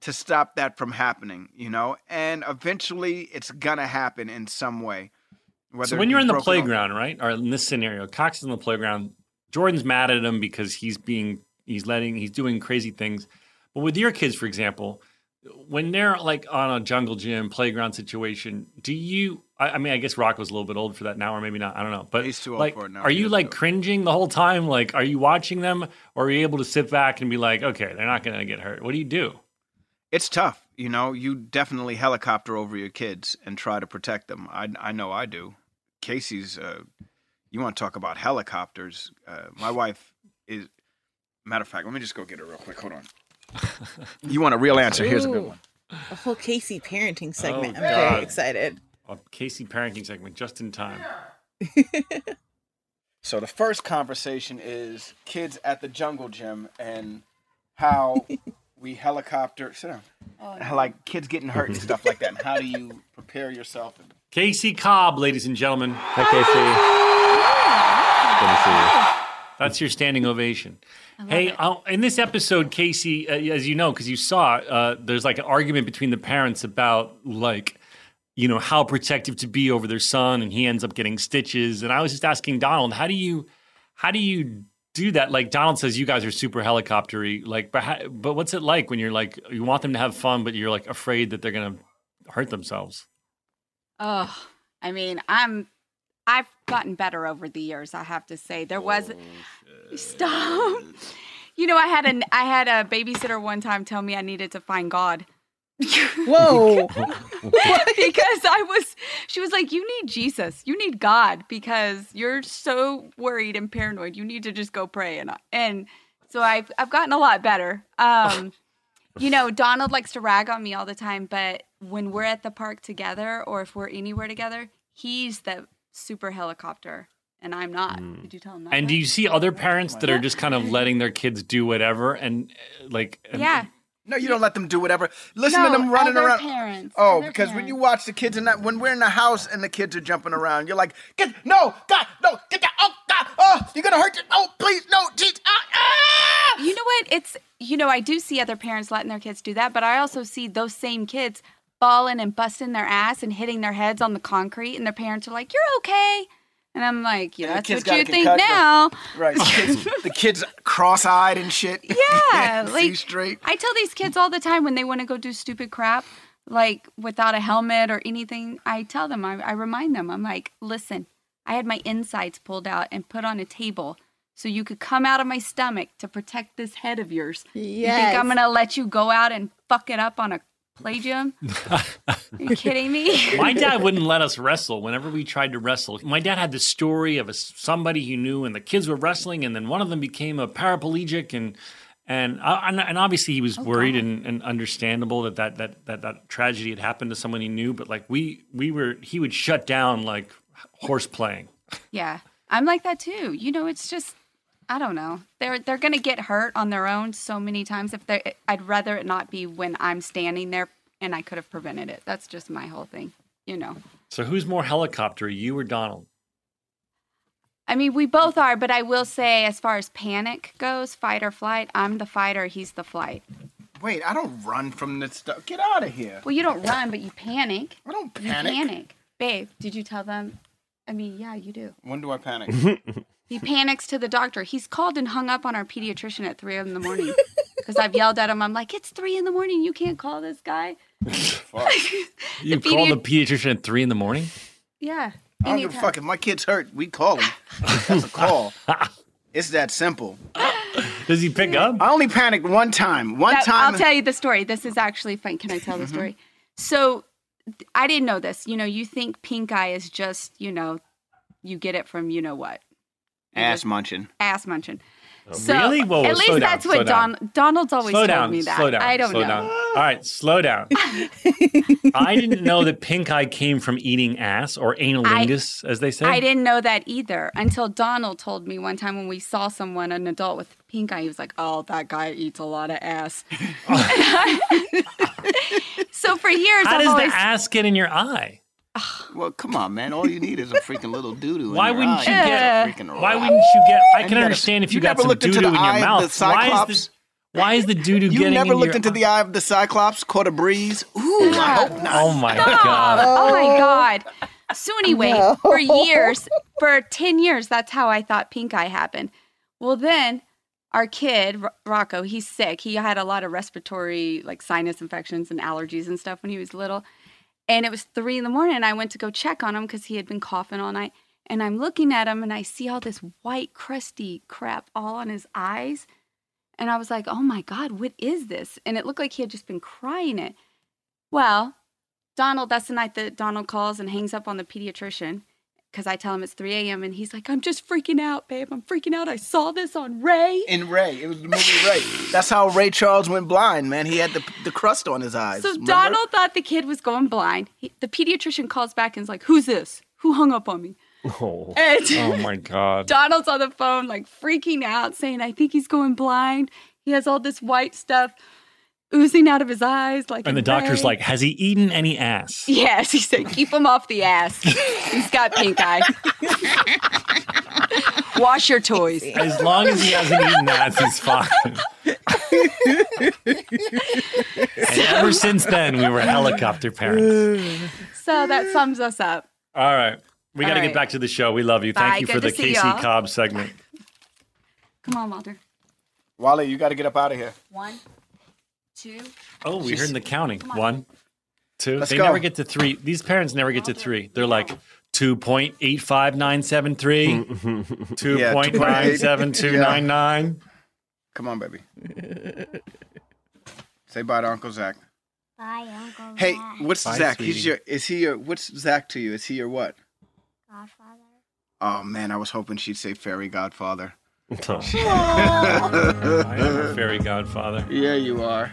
to stop that from happening, you know? And eventually it's gonna happen in some way. So when you're in the playground, right, or in this scenario, Cox is in the playground. Jordan's mad at him because he's being he's letting he's doing crazy things. But with your kids, for example, when they're like on a jungle gym playground situation, do you? I, I mean, I guess Rock was a little bit old for that now, or maybe not. I don't know. But He's too old like, for it now. are you like cringing the whole time? Like, are you watching them, or are you able to sit back and be like, okay, they're not to get hurt? What do you do? It's tough. You know, you definitely helicopter over your kids and try to protect them. I I know I do. Cacee's. Uh, you want to talk about helicopters? Uh, my wife is. Matter of fact, let me just go get her real quick. Hold on. <laughs> you want a real answer? Here's a good one. A whole Cacee parenting segment. Oh, I'm God. very excited. A Cacee parenting segment just in time. <laughs> So the first conversation is kids at the jungle gym and how <laughs> we helicopter. Sit down. How, like kids getting hurt and stuff like that. And how do you <laughs> prepare yourself? And, Cacee Cobb, ladies and gentlemen. Hi, Cacee. Good to see you. That's your standing ovation. Hey, uh, in this episode, Cacee, uh, as you know, because you saw, uh, there's like an argument between the parents about like, you know, how protective to be over their son, and he ends up getting stitches. And I was just asking Donald, how do you, how do you do that? Like Donald says, you guys are super helicoptery. Like, but how, but what's it like when you're like, you want them to have fun, but you're like afraid that they're gonna hurt themselves? Oh, I mean, I'm I've gotten better over the years, I have to say. There was oh, Stop. <laughs> You know, I had an i had a babysitter one time tell me I needed to find God. <laughs> Whoa. <laughs> <laughs> because I was she was like, You need Jesus. You need God because you're so worried and paranoid. You need to just go pray and and so I've I've gotten a lot better. Um you know, Donald likes to rag on me all the time, but when we're at the park together or if we're anywhere together, he's the super helicopter and I'm not. Did you tell him that? And do you see other parents that are just kind of letting their kids do whatever and uh, like, and- Yeah. No, you don't let them do whatever. Listen No, to them running around. parents, Oh, because when you watch the kids in that, when we're in the house and the kids are jumping around, you're like, get no, God, no, get that, oh God, oh, you're gonna hurt. Your, oh, please, no, jeez, ah, ah. You know what? It's you know, I do see other parents letting their kids do that, but I also see those same kids falling and busting their ass and hitting their heads on the concrete, and their parents are like, "You're okay," and I'm like, "Yeah, And that's what you think concussion. now." Right, the kids, <laughs> the kids cross-eyed and shit. <laughs> Yeah, Can't see like straight. I tell these kids all the time when they want to go do stupid crap, like without a helmet or anything. I tell them, I, I remind them, I'm like, "Listen, I had my insides pulled out and put on a table." So you could come out of my stomach to protect this head of yours. You think I'm gonna let you go out and fuck it up on a play gym? <laughs> Are you kidding me? <laughs> My dad <laughs> wouldn't let us wrestle whenever we tried to wrestle. My dad had the story of a, somebody he knew, and the kids were wrestling, and then one of them became a paraplegic, and and uh, and, obviously he was worried and, and understandable that that, that that that tragedy had happened to someone he knew. But like we we were, he would shut down like horse playing. yeah, I'm like that too. You know, it's just I don't know. They're they're gonna get hurt on their own so many times. If they, I'd rather it not be when I'm standing there and I could have prevented it. That's just my whole thing. You know. So who's more helicopter, you or Donald? I mean, we both are, but I will say, as far as panic goes, fight or flight, I'm the fighter, he's the flight. Wait, I don't run from this stuff. Get out of here. Well, you don't run, but you panic. I don't You panic. panic. Babe, did you tell them? I mean, yeah, you do. When do I panic? <laughs> He panics to the doctor. He's called and hung up on our pediatrician at three in the morning <laughs> because I've yelled at him. I'm like, it's three in the morning. You can't call this guy. <laughs> Fuck. <laughs> You The call the pediatrician at three in the morning? Yeah. I don't give a fuck. If my kid's hurt, we call him. That's a call. It's that simple. Does he pick up? I only panicked one time. One That- time. I'll tell you the story. This is actually fun. Can I tell the mm-hmm. story? So I didn't know this. You know, you think pink eye is just, you know, you get it from you know what? Ass munching. Ass munching. Oh, so really? Whoa, whoa, at slow least down, that's what down. Don, Donald's always slow told down, me that. slow down. I don't slow know. down. All right, slow down. <laughs> I didn't know that pink eye came from eating ass or analingus, as they say. I didn't know that either until Donald told me one time when we saw someone, an adult with pink eye. He was like, "Oh, that guy eats a lot of ass." <laughs> <laughs> so for years, How I've does always the ass get in your eye? Well, come on, man. All you need is a freaking little doo doo. Why wouldn't you eye. get? Freaking Why wouldn't you get? I can you gotta- understand if you, you got never some looked doo doo in your of the mouth. Why is the why is the doo doo You never in looked your into the eye of the Cyclops, caught a breeze? Ooh, I hope not. Oh my god! Oh my god. So anyway, No. for years, for 10 years, that's how I thought pink eye happened. Well, then our kid, Rocco, he's sick. He had a lot of respiratory, like sinus infections and allergies and stuff when he was little. And it was three in the morning, and I went to go check on him because he had been coughing all night. And I'm looking at him, and I see all this white, crusty crap all on his eyes. And I was like, oh my God, what is this? And it looked like he had just been crying it. Well, Donald, that's the night that Donald calls and hangs up on the pediatrician because I tell him it's 3 a.m. and he's like, I'm just freaking out, babe. I'm freaking out. I saw this on Ray. In Ray, it was the movie Ray. That's how Ray Charles went blind, man. He had the the crust on his eyes. So remember? Donald thought the kid was going blind. He, the pediatrician calls back and is like, Who's this? Who hung up on me? Oh. And Oh my God. <laughs> Donald's on the phone, like freaking out, saying, I think he's going blind. He has all this white stuff oozing out of his eyes. Like And the in doctor's like, has he eaten any ass? <laughs> Yes, he said, keep him off the ass. He's got pink eye. <laughs> Wash your toys. As long as he hasn't eaten ass, he's fine. <laughs> and ever since then, we were helicopter parents. <sighs> So that sums us up. All right. We got to All get back to the show. We love you. Thank you Good for the Cacee y'all. Cobb segment. Come on, Walter. Wally, you got to get up out of here. One, two. Oh, we heard in the counting. One, two. Let's they go. never get to three. These parents never get to three. They're like 2.85973, <laughs> 2.97299. <laughs> Come on, baby. <laughs> Say bye to Uncle Zach. Bye, Uncle Zach. Hey, Zach. what's Bye, Zach? sweetie. He's your. Is he your? What's Zach to you? Is he your what? Godfather. Oh man, I was hoping she'd say fairy godfather. I am a fairy godfather. Yeah, you are.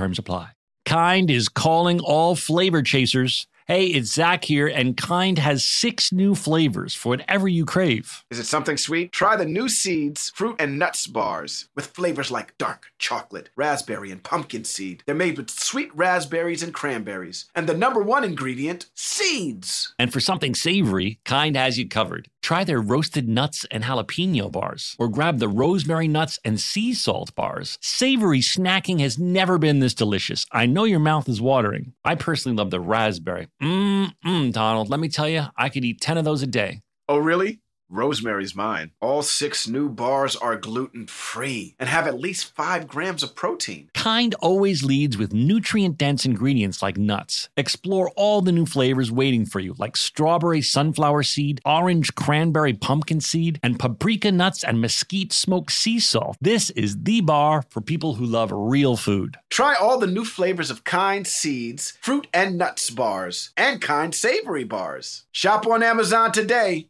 terms apply. Kind is calling all flavor chasers. Hey, it's Zach here, and Kind has six new flavors for whatever you crave. Is it something sweet? Try the new Seeds fruit and nuts bars with flavors like dark chocolate, raspberry, and pumpkin seed. They're made with sweet raspberries and cranberries. And the number one ingredient, seeds. And for something savory, Kind has you covered. Try their roasted nuts and jalapeno bars, or grab the rosemary nuts and sea salt bars. Savory snacking has never been this delicious. I know your mouth is watering. I personally love the raspberry. Mmm, mm, Donald, let me tell you, I could eat 10 of those a day. Oh, really? Rosemary's mine. All six new bars are gluten free and have at least five grams of protein. Kind always leads with nutrient dense ingredients like nuts. Explore all the new flavors waiting for you, like strawberry sunflower seed, orange cranberry pumpkin seed, and paprika nuts and mesquite smoked sea salt. This is the bar for people who love real food. Try all the new flavors of Kind Seeds, fruit and nuts bars, and Kind Savory bars. Shop on Amazon today.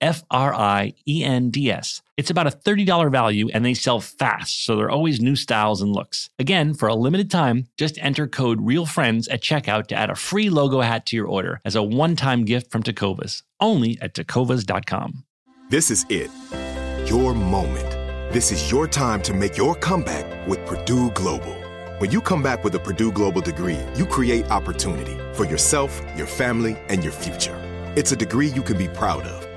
F R I E N D S. It's about a $30 value and they sell fast, so there are always new styles and looks. Again, for a limited time, just enter code REALFRIENDS at checkout to add a free logo hat to your order as a one time gift from Tecovas. Only at tecovas.com. This is it. Your moment. This is your time to make your comeback with Purdue Global. When you come back with a Purdue Global degree, you create opportunity for yourself, your family, and your future. It's a degree you can be proud of,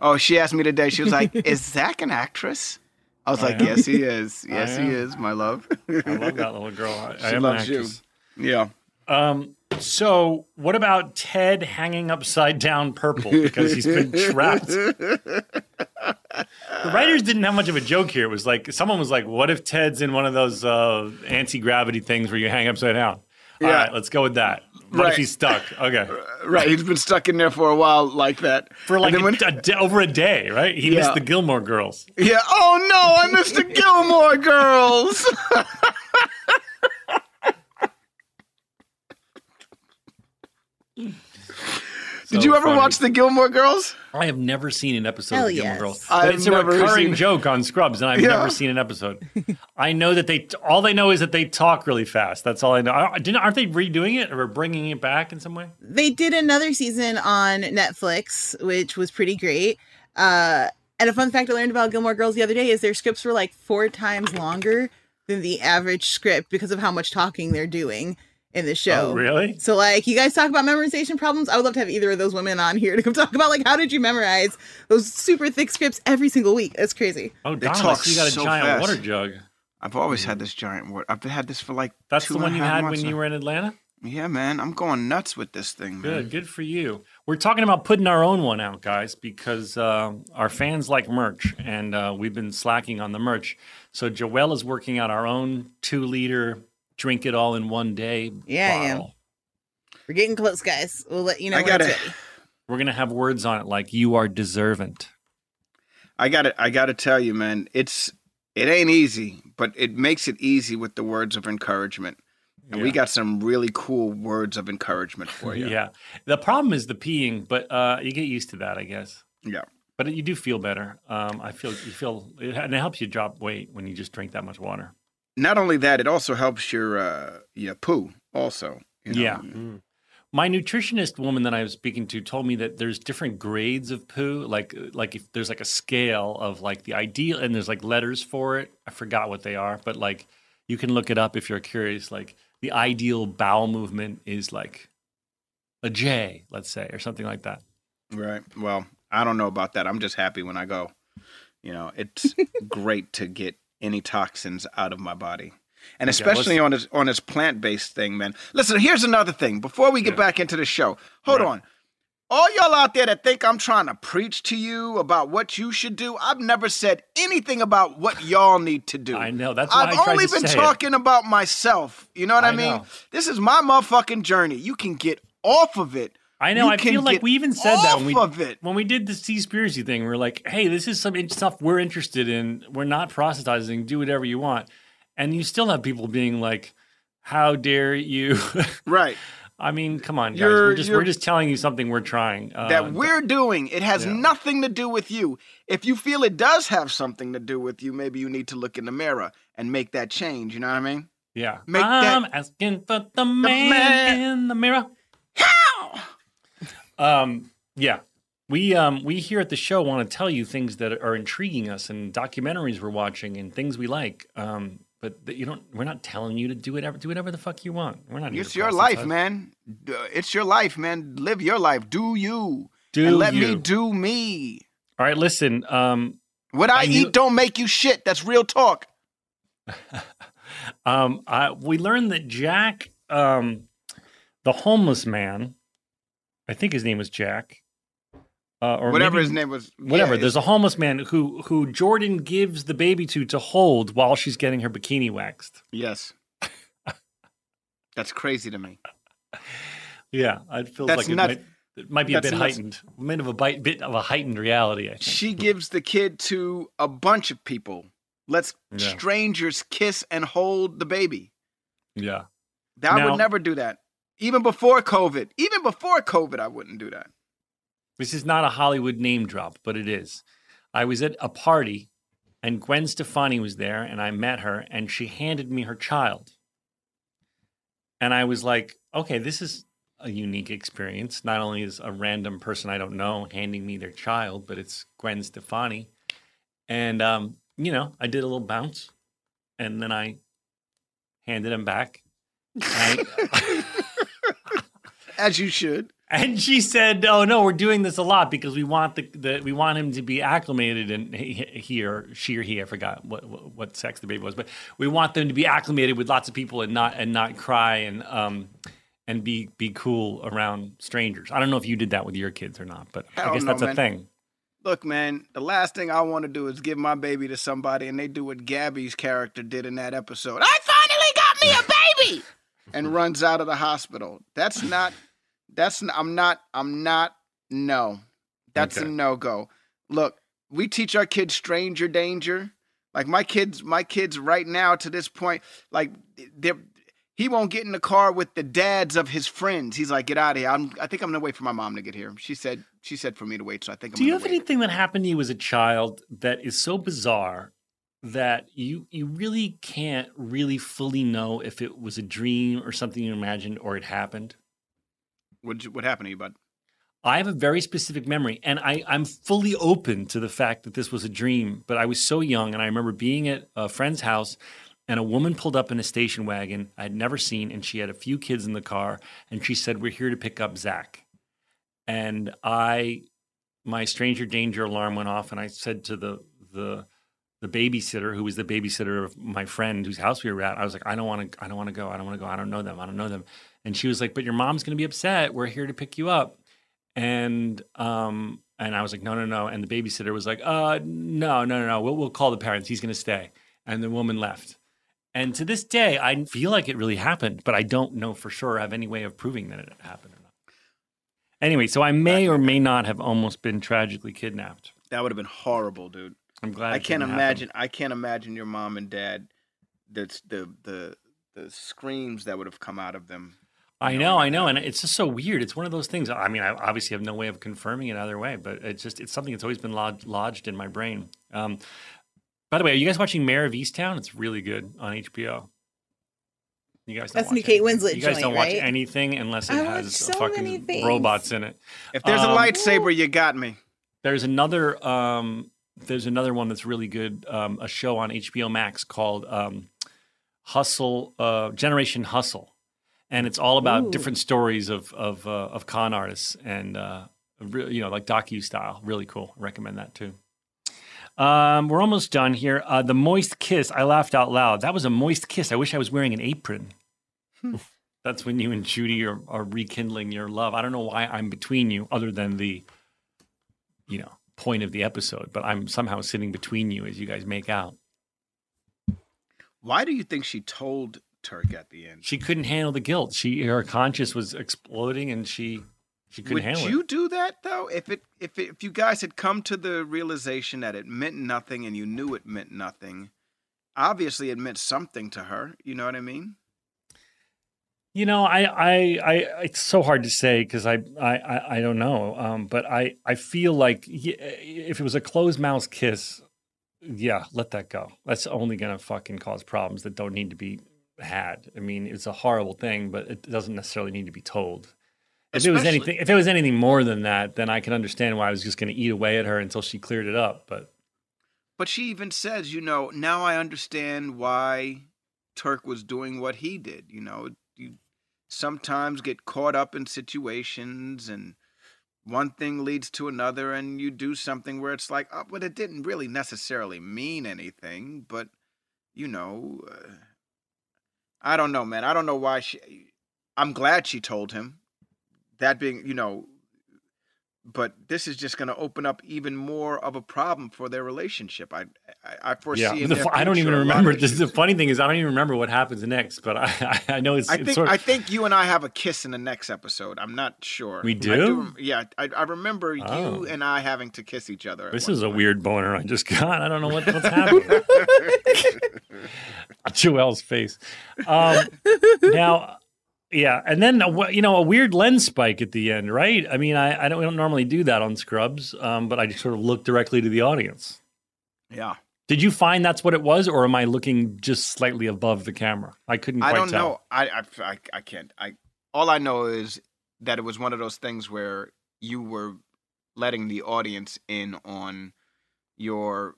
Oh, she asked me today. She was like, <laughs> "Is Zach an actress?" I was I like, am. "Yes, he is. Yes, he is, my love." I love that little girl. I, I <laughs> She am an loves you. actress. Yeah. Um, so what about Ted hanging upside down purple because he's been <laughs> trapped? The writers didn't have much of a joke here. It was like someone was like, "What if Ted's in one of those uh, anti gravity things where you hang upside down?" All Yeah. right, let's go with that. What if Right. he's stuck? Okay, <laughs> Right. He's been stuck in there for a while like that. for like a, when- over a day, right? He Yeah. missed the Gilmore Girls. Yeah. Oh no, I missed the <laughs> Gilmore Girls. <laughs> Did So you ever funny. watch the Gilmore Girls? I have never seen an episode Hell of Gilmore yes. Girls. I've But it's a recurring seen- joke on Scrubs, and I've Yeah. never seen an episode. I know that they all they know is that they talk really fast. That's all I know. I- Didn't aren't they redoing it or bringing it back in some way? They did another season on Netflix, which was pretty great. Uh, and a fun fact I learned about Gilmore Girls the other day is their scripts were like four times longer than the average script because of how much talking they're doing in the show. Oh, really? So, like, you guys talk about memorization problems. I would love to have either of those women on here to come <laughs> talk about like how did you memorize those super thick scripts every single week. That's crazy. Oh, They Donna, talk you got a so giant fast. water jug. I've always had this giant word. I've had this for like That's two the one a you had months when you were in Atlanta. Yeah, man, I'm going nuts with this thing, man. Good, good for you. We're talking about putting our own one out, guys, because uh, our fans like merch, and uh, we've been slacking on the merch. So Joelle is working out our own two-liter drink it all in one day Yeah, I am. We're getting close, guys. We'll let you know I gotta, it's ready. We're gonna have words on it like "you are deservant." I got to I got to tell you, man, it's it ain't easy, but it makes it easy with the words of encouragement. And we got some really cool words of encouragement for <laughs> you. Yeah. The problem is the peeing, but uh, you get used to that, I guess. Yeah. But you do feel better. Um, I feel you feel, it, and it helps you drop weight when you just drink that much water. Not only that, it also helps your uh your poo also. you know? Yeah. My nutritionist woman that I was speaking to told me that there's different grades of poo. Like like if there's like a scale of like the ideal, and there's like letters for it. I forgot what they are, but like you can look it up if you're curious. Like the ideal bowel movement is like a J, let's say, or something like that. Right. Well, I don't know about that. I'm just happy when I go. You know, it's <laughs> great to get any toxins out of my body. And especially on this on this plant-based thing, man. Listen, here's another thing. Before we get Yeah. back into the show. Hold Right. on. All y'all out there that think I'm trying to preach to you about what you should do, I've never said anything about what y'all need to do. I know. That's why I've I tried only been say it. talking about myself. You know what I, I mean? know. This is my motherfucking journey. You can get off of it. I know. You I feel like we even said that when we when we did the Seaspiracy thing. We are like, "Hey, this is some stuff we're interested in. We're not proselytizing. Do whatever you want." And you still have people being like, "How dare you?" <laughs> Right. I mean, come on, guys. You're- we're just we're just telling you something we're trying. Uh, that we're doing. It has yeah. nothing to do with you. If you feel it does have something to do with you, maybe you need to look in the mirror and make that change. You know what I mean? yeah. make I'm asking for the man, man. in the mirror. Um. Yeah. We um we here at the show want to tell you things that are intriguing us and documentaries we're watching and things we like. Um, but that you don't. We're not telling you to do whatever do whatever the fuck you want. We're not. It's your life, proselytize. man. It's your life, man. Live your life. Do you. Do and let me do me. All right, listen. Um, What I, I knew- eat don't make you shit. That's real talk. <laughs> um, I, we learned that Jack, um, the homeless man, I think his name was Jack, uh, or Whatever maybe- his name was. Whatever. yeah, There's a homeless man who who Jordan gives the baby to to hold while she's getting her bikini waxed. Yes. That's crazy to me. Yeah, it feels That's like it might, it might be a bit nuts. heightened, a bit of a bite, bit of a heightened reality. She gives the kid to a bunch of people. Let's Yeah. strangers kiss and hold the baby. Yeah. That Now- would never do that. Even before COVID. Even before COVID, I wouldn't do that. This is not a Hollywood name drop, but it is. I was at a party and Gwen Stefani was there and I met her and she handed me her child. And I was like, okay, this is a unique experience. Not only is a random person I don't know handing me their child, but it's Gwen Stefani. And, um, you know, I did a little bounce and then I handed him back. I- <laughs> As you should. and she said, "Oh no, we're doing this a lot because we want the, the we want him to be acclimated and he, he or she or he I forgot what, what what sex the baby was, but we want them to be acclimated with lots of people and not and not cry and um and be be cool around strangers. I don't know if you did that with your kids or not, but I Hell guess that's a thing. Look, man, the last thing I want to do is give my baby to somebody and they do what Gabby's character did in that episode. I finally got me a baby! And runs out of the hospital. That's not, that's, I'm not, I'm not, no. That's a no go. Look, we teach our kids stranger danger. Like my kids, my kids right now to this point, like they're, he won't get in the car with the dads of his friends. He's like, get out of here. I'm, I think I'm gonna wait for my mom to get here. She said, she said for me to wait. So I think I'm Do you have wait. anything that happened to you as a child that is so bizarre that you you really can't really fully know if it was a dream or something you imagined or it happened? What what happened to you, bud? I have a very specific memory, and I, I'm fully open to the fact that this was a dream. But I was so young, and I remember being at a friend's house, and a woman pulled up in a station wagon I'd never seen, and she had a few kids in the car, and she said, "We're here to pick up Zach." And I, my stranger danger alarm went off, and I said to the the the babysitter, who was the babysitter of my friend whose house we were at, I was like, "I don't want to, I don't want to go, I don't want to go, I don't know them, I don't know them." And she was like, "But your mom's going to be upset. We're here to pick you up." and um and I was like, no, no, no. And the babysitter was like, uh, no, no, no, no. We'll, we'll call the parents. He's going to stay. And the woman left. And to this day, I feel like it really happened, but I don't know for sure. have any way of proving that it happened or not. Anyway, so I may or may not have almost been tragically kidnapped. That would have been horrible, dude. I'm glad. I can't didn't happen. imagine. I can't imagine your mom and dad. That's the the the screams that would have come out of them. I know, I know, and it's just so weird. It's one of those things. I mean, I obviously have no way of confirming it either way, but it's just it's something that's always been lodged, lodged in my brain. Um, by the way, are you guys watching Mare of Easttown? It's really good on HBO. You guys, don't That's new watch Kate anything. Winslet You guys joint, don't watch right? anything unless it I has so fucking robots in it. If there's a Um, lightsaber, you got me. There's another um, there's another one that's really good. Um, a show on HBO Max called um, Hustle uh, Generation Hustle, and it's all about Ooh. different stories of of uh, of con artists and uh, you know like docu style. Really cool. recommend that too. Um, we're almost done here. Uh, the moist kiss. I laughed out loud. That was a moist kiss. I wish I was wearing an apron. That's when you and Judy are, are rekindling your love. I don't know why I'm between you, other than the, you know, point of the episode. But I'm somehow sitting between you as you guys make out. Why do you think she told Turk at the end? She couldn't handle the guilt. She her conscience was exploding, and she she couldn't Would handle it. Would you do that though? If it if it, if you guys had come to the realization that it meant nothing and you knew it meant nothing, obviously it meant something to her. You know what I mean? You know, I, I, I, it's so hard to say because I, I, I, don't know. Um, but I, I feel like y- if it was a closed mouth kiss, yeah, let that go. That's only gonna fucking cause problems that don't need to be had. I mean, it's a horrible thing, but it doesn't necessarily need to be told. If it was anything, if it was anything more than that, then I can understand why I was just gonna eat away at her until she cleared it up. But But she even says, you know, now I understand why Turk was doing what he did. You know, you sometimes get caught up in situations and one thing leads to another and you do something where it's like, oh, but it didn't really necessarily mean anything, but you know, uh, I don't know, man. I don't know why she I'm glad she told him. That being, you know, but this is just going to open up even more of a problem for their relationship. I I, I foresee. Yeah, <laughs> the, I don't even remember. This, the funny thing is, I don't even remember what happens next. But I, I know it's, I it's think sort of, I think you and I have a kiss in the next episode. I'm not sure. We I do? yeah, I, I remember Oh. you and I having to kiss each other. this is a weird boner I just got. I don't know what, what's <laughs> happening. <laughs> Joelle's face. Um, now, yeah, and then uh, you know a weird lens spike at the end, right? I mean, I, I don't, we don't normally do that on Scrubs, um, but I just sort of look directly to the audience. Yeah, Did you find that's what it was, or am I looking just slightly above the camera? I couldn't I don't tell. know. I, I I I can't. I all I know is that it was one of those things where you were letting the audience in on your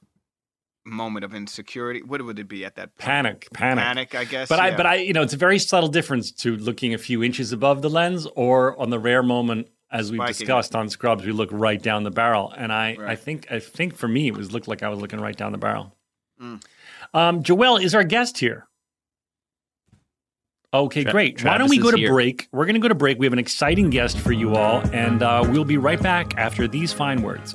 moment of insecurity. What would it be at that point? Panic, panic. Panic, I guess. But I, but I, you know, it's a very subtle difference to looking a few inches above the lens, or on the rare moment, as we've Spiking discussed on Scrubs, we look right down the barrel. And I, I think, I think for me, it was looked like I was looking right down the barrel. Mm. Um, Joelle is our guest here. Okay, Tra- great. Why don't we go to here. break? We're going to go to break. We have an exciting guest for you all, and uh, we'll be right back after these fine words.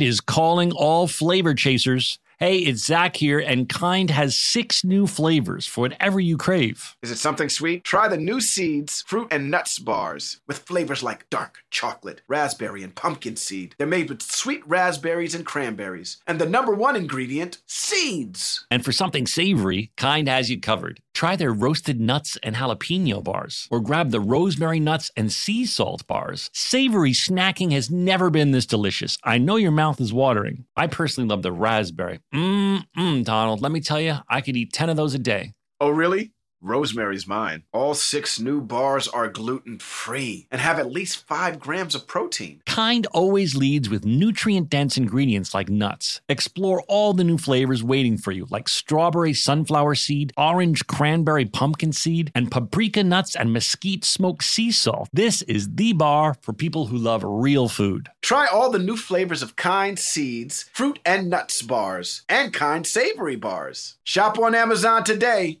Is calling all flavor chasers. Hey, it's Zach here, and Kind has six new flavors for whatever you crave. Is it something sweet? Try the new Seeds fruit and nuts bars with flavors like dark chocolate, raspberry, and pumpkin seed. They're made with sweet raspberries and cranberries. And the number one ingredient, seeds. And for something savory, Kind has you covered. Try their roasted nuts and jalapeno bars, or grab the rosemary nuts and sea salt bars. Savory snacking has never been this delicious. I know your mouth is watering. I personally love the raspberry. Mmm, mm, Donald, let me tell you, I could eat 10 of those a day. Oh, really? Rosemary's mine. All six new bars are gluten free and have at least five grams of protein. Kind always leads with nutrient dense ingredients like nuts. Explore all the new flavors waiting for you, like strawberry sunflower seed, orange cranberry pumpkin seed, and paprika nuts and mesquite smoked sea salt. This is the bar for people who love real food. Try all the new flavors of Kind Seeds, fruit and nuts bars, and Kind Savory bars. Shop on Amazon today.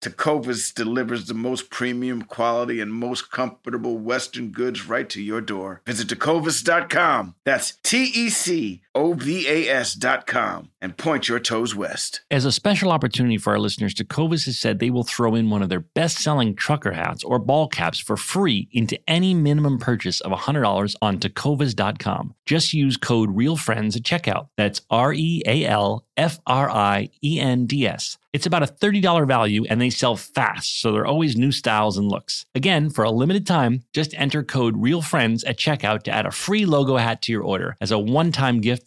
Tecovas delivers the most premium quality and most comfortable Western goods right to your door. Visit tecovas.com. That's T E C O V A S.com and point your toes west. As a special opportunity for our listeners, Tecovas has said they will throw in one of their best selling trucker hats or ball caps for free into any minimum purchase of $100 on tecovas.com. Just use code REALFRIENDS at checkout. That's R E A L F R I E N D S. It's about a $30 value and they sell fast, so there are always new styles and looks. Again, for a limited time, just enter code REALFRIENDS at checkout to add a free logo hat to your order as a one time gift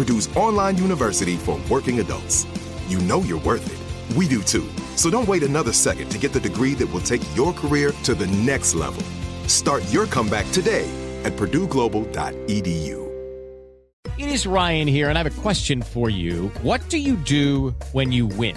Purdue's online university for working adults. You know you're worth it. We do too. So don't wait another second to get the degree that will take your career to the next level. Start your comeback today at purdueglobal.edu. It is Ryan here, and I have a question for you. What do you do when you win?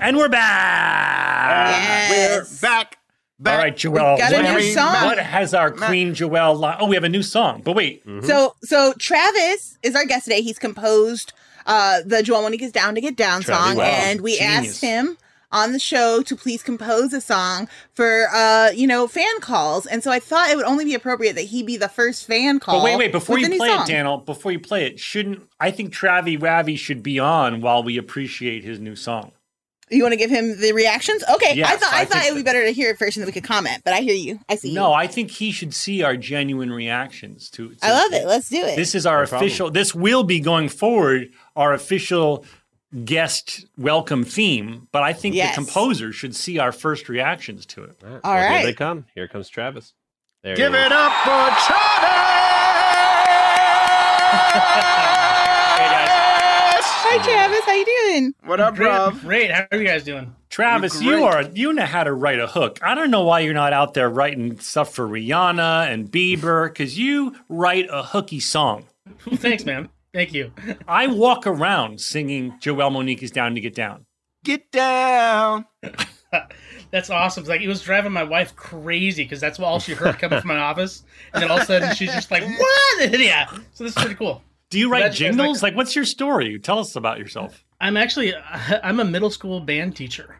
And we're back. We're back. All right, Joelle. got a what, new has- song. what has our Queen Joelle? Li- oh, we have a new song. But wait. So so Travis is our guest today. He's composed uh the Joelle Monique is down to get down Travis, song, wow. and we Genius. asked him on the show to please compose a song for uh you know fan calls. And so I thought it would only be appropriate that he be the first fan call. But wait, wait. Before you play song. it, Daniel, before you play it, shouldn't I think Travi Ravi should be on while we appreciate his new song? You want to give him the reactions? Okay, I thought I, I thought it would be better to hear it first and then we could comment. But I hear you. I see. you. No, I think he should see our genuine reactions to. to I love it. Let's do it. This is our No problem. official. This will be going forward our official guest welcome theme. But I think Yes. the composer should see our first reactions to it. All right. All well, right. Here they come. Here comes Travis. There Give it up for Travis. <laughs> Hi Travis, how you doing? What up, Great, bruv? great. How are you guys doing? Travis, You're you great. are you know how to write a hook. I don't know why you're not out there writing stuff for Rihanna and Bieber because you write a hooky song. <laughs> Thanks, man. Thank you. I walk around singing Joelle Monique is down to get down. Get down. <laughs> That's awesome. It's like it was driving my wife crazy because that's all she heard coming from my <laughs> office, and then all of a sudden she's just like, "What?" yeah. So this is pretty cool. Do you write Glad you guys jingles? like- Like, what's your story? Tell us about yourself. I'm actually <laughs> I'm a middle school band teacher,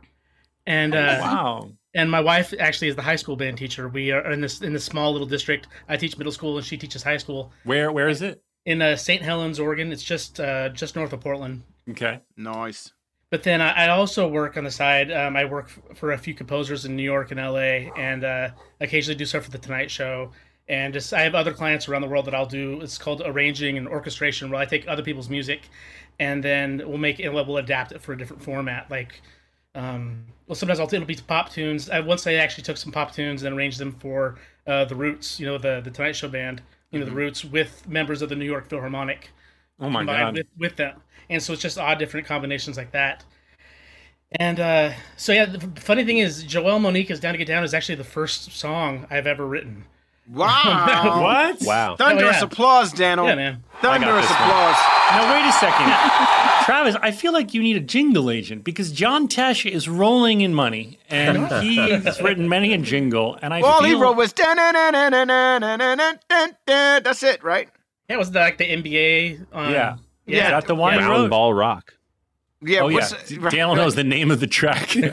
and uh, Wow. and my wife actually is the high school band teacher. We are in this in this small little district. I teach middle school, and she teaches high school Where where is it? in uh, St. Helens, Oregon. It's just uh, just north of Portland. Okay. Nice. But then I, I also work on the side. Um, I work for a few composers in New York and LA, and uh, occasionally do stuff for the Tonight Show. And just I have other clients around the world that I'll do. It's called arranging and orchestration, where I take other people's music, and then we'll make it. We'll adapt it for a different format. Like, um, well, sometimes I'll it'll be pop tunes. I, once I actually took some pop tunes and arranged them for uh, the Roots. You know, the the Tonight Show band. You know, the Roots with members of the New York Philharmonic Oh my combined god. with, with them. And so it's just odd different combinations like that. And uh, so yeah, the funny thing is, Joelle Monique is Down to Get Down is actually the first song I've ever written. Wow. <laughs> what? Wow. Thunderous yeah. applause, Daniel. Yeah, man. Thunderous applause. One. Now, wait a second. <laughs> Travis, I feel like you need a jingle agent because John Tesh is rolling in money and <laughs> he's written many a jingle. And I All feel... he wrote was. That's it, right? Yeah, was that like the NBA? Um, yeah. Yeah. Is that the one yeah. Round Ball Rock. Yeah. Oh yeah. what's- Daniel knows the name of the track. This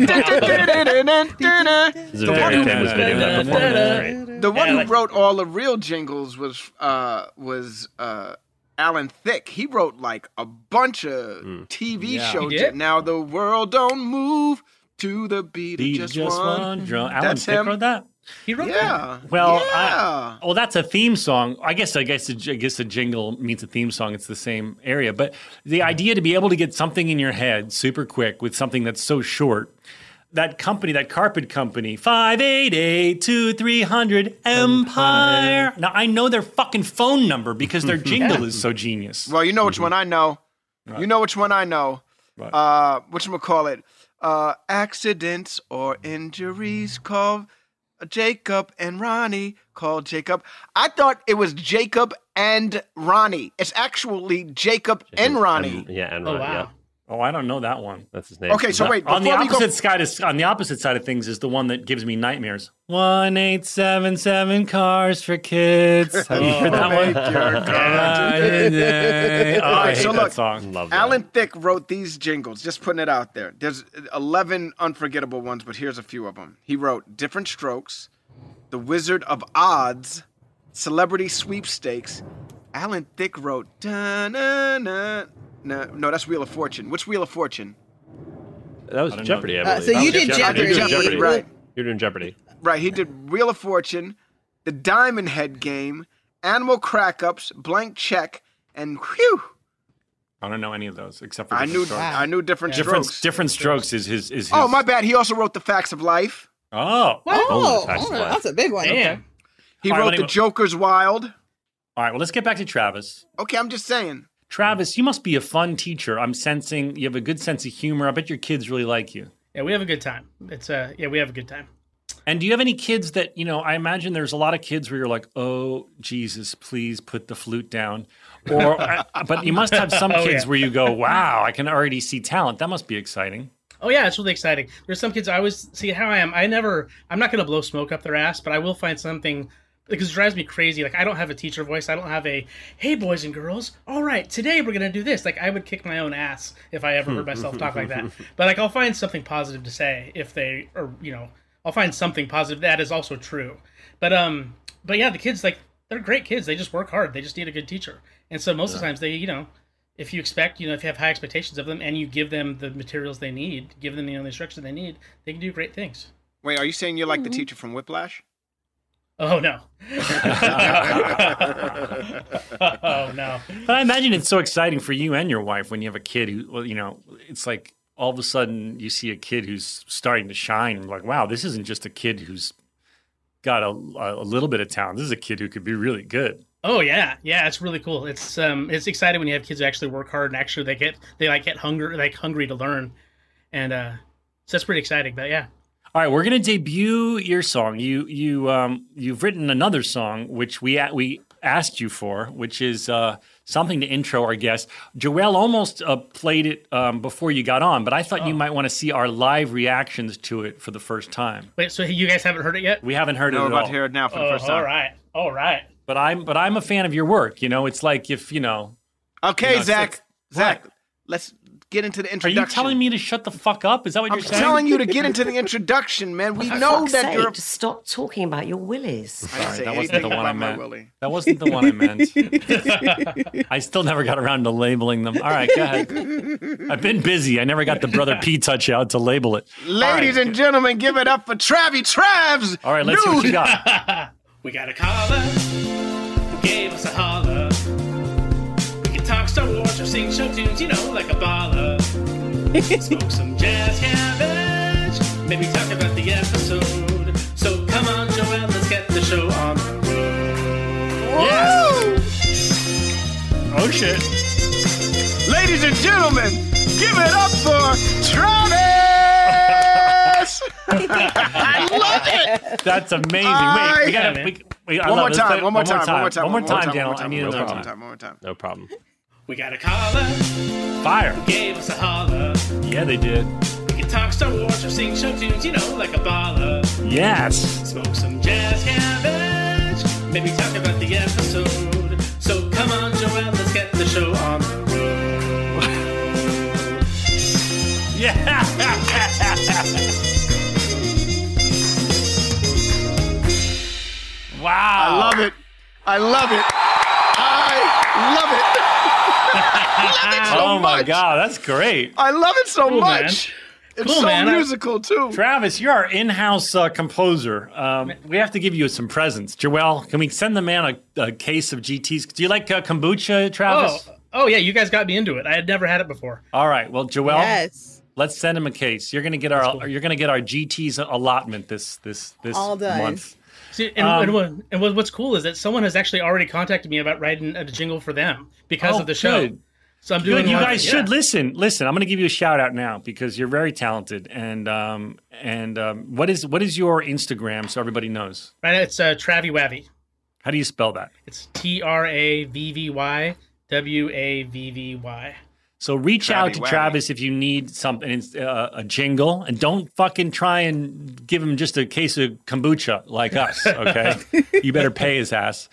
is a The one- famous video. That performance is great. The one Yeah, who wrote all the real jingles was uh was uh Alan Thicke. He wrote like a bunch of TV Yeah. shows. Now the world don't move to the beat, Beat of just, one. drum. Alan That's Thicke him. wrote that. He wrote that. Yeah. Well, yeah. I, well, that's a theme song. I guess, I guess, I guess a jingle means a theme song. It's the same area, but the idea to be able to get something in your head super quick with something that's so short. That company, that carpet company, five eight eight two three hundred Empire. Now I know their fucking phone number because their <laughs> jingle is so genius. well, you know which one I know. Right. You know which one I know. Right. Uh, which call it? Uh, accidents or injuries. Call Jacob and Ronnie. called Jacob. I thought it was Jacob and Ronnie. It's actually Jacob and Ronnie. And- yeah, and Ronnie. Oh Ronnie, wow. Yeah. Oh, I don't know that one. That's his name. Okay, so wait. on the before we go- opposite side of, on the opposite side of things is the one that gives me nightmares. One eight seven seven cars for kids. Have <laughs> oh, you heard that one? Your oh, <laughs> I Alright, so that look, song. Love that. Alan Thicke wrote these jingles, just putting it out there. There's 11 unforgettable ones, but here's a few of them. He wrote Different Strokes, The Wizard of Odds, Celebrity Sweepstakes. Alan Thicke wrote, da-na-na. No, no, that's Wheel of Fortune. Which Wheel of Fortune? That was I don't Jeopardy, I Uh, so That you did Jeopardy. Jeopardy. You're doing Jeopardy. Right. You're doing Jeopardy. Right, he did Wheel of Fortune, The Diamond Head Game, Animal Crack Ups, Blank Check, and whew, I don't know any of those except for I knew strokes. I knew different different strokes. different strokes is his is his. Oh, my bad. He also wrote the Facts of Life. Oh, Oh, those are the facts of oh, life. that's a big one. Damn. He All right, wrote well, The anyway- Joker's Wild. All right, well, let's get back to Travis. Okay, I'm just saying. Travis, you must be a fun teacher. I'm sensing you have a good sense of humor. I bet your kids really like you. Yeah, we have a good time. It's uh, yeah, we have a good time. And do you have any kids that, you know, I imagine there's a lot of kids where you're like, oh, Jesus, please put the flute down. Or, <laughs> uh, but you must have some Oh, kids yeah. where you go, <laughs> wow, I can already see talent. That must be exciting. Oh yeah, it's really exciting. There's some kids I always see how I am. I never, I'm not gonna blow smoke up their ass, but I will find something because it drives me crazy. Like I don't have a teacher voice. I don't have a hey boys and girls. All right, today we're gonna do this. Like I would kick my own ass if I ever heard <laughs> myself talk like that. But like I'll find something positive to say if they or you know I'll find something positive that is also true. But um, but yeah, the kids like they're great kids. They just work hard. They just need a good teacher. And so most of the times they you know if you expect, you know, if you have high expectations of them and you give them the materials they need, give them you know, the instruction they need, they can do great things. Wait, are you saying you're like the teacher from Whiplash? Oh no. <laughs> oh no. But I imagine it's so exciting for you and your wife when you have a kid who, well, you know, it's like all of a sudden you see a kid who's starting to shine. and Like, wow, this isn't just a kid who's got a, a little bit of talent. This is a kid who could be really good. Oh yeah, yeah, it's really cool. It's um, it's exciting when you have kids who actually work hard and actually they get they like get hunger like hungry to learn, and uh, so that's pretty exciting. But yeah, All right, we're gonna debut your song. You you um you've written another song which we a- we asked you for, which is uh, something to intro our guest. Joelle almost uh, played it um, before you got on, but I thought you might want to see our live reactions to it for the first time. wait, so you guys haven't heard it yet? We haven't heard No, it we're about all. to hear it now for the Oh, first time. all right, all right. But I'm but I'm a fan of your work. You know, it's like if you know. Okay, You know, Zach. like- Zach, let's get into the Are introduction. you telling me to shut the fuck up? Is that what I'm you're saying? I'm telling you to get into the introduction, man. We For know that sake, you're. Just stop talking about your willies. I didn't that wasn't the one I meant. Willie. That wasn't the one I meant. <laughs> I still never got around to labeling them. All right, go ahead. I've been busy. I never got the brother P touch out to label it. Ladies and gentlemen, give it up for Travie Travs. All right, let's see what you got. <laughs> We got a caller who gave us a holler. We can talk Star Wars or sing show tunes, you know, like a baller. <laughs> Smoke some jazz cabbage, maybe talk about the episode. So come on, Joelle, let's get the show on the road. Yes. Oh shit. Ladies and gentlemen, give it up for Travis. <laughs> I love it. That's amazing. Wait, we gotta. man. We, we, I One love more it. Let's time, play- one more time, one more time, One more time, Daniel. one I need more another time, time. time, one more time. No problem. We got a caller Fire. who gave us a holler. Yeah, they did. We can talk Star Wars or sing show tunes, you know, like a baller. Yes. Smoke some jazz cabbage. Maybe talk about the episode. So come on, Joelle, let's get the show on the road. Yeah. <laughs> wow. I love it. I love it. I love it. I love it so oh my god, that's great. I love it so Cool, man. much. It's Cool, so man. Musical too. Travis, you're our in-house uh, composer. Um, we have to give you some presents. Joelle, can we send the man a, a case of GTs? Do you like uh, kombucha, Travis? Oh, oh yeah, you guys got me into it. I had never had it before. All right. Well, Joelle, Yes. let's send him a case. You're gonna get our cool. you're gonna get our GTs allotment this this this All done. month. See, and, Um, and, what, and what's cool is that someone has actually already contacted me about writing a jingle for them because Oh, of the show. good. So I'm doing. Good. You a lot- guys yeah. should listen. Listen, I'm going to give you a shout out now because you're very talented. And um, and um, what is what is your Instagram so everybody knows? Right, it's uh, Travy Wavy. How do you spell that? It's T R A V V Y W A V V Y. So reach out to Wavy. Travis if you need something, uh, a jingle, and don't fucking try and give him just a case of kombucha like us. Okay, <laughs> you better pay his ass.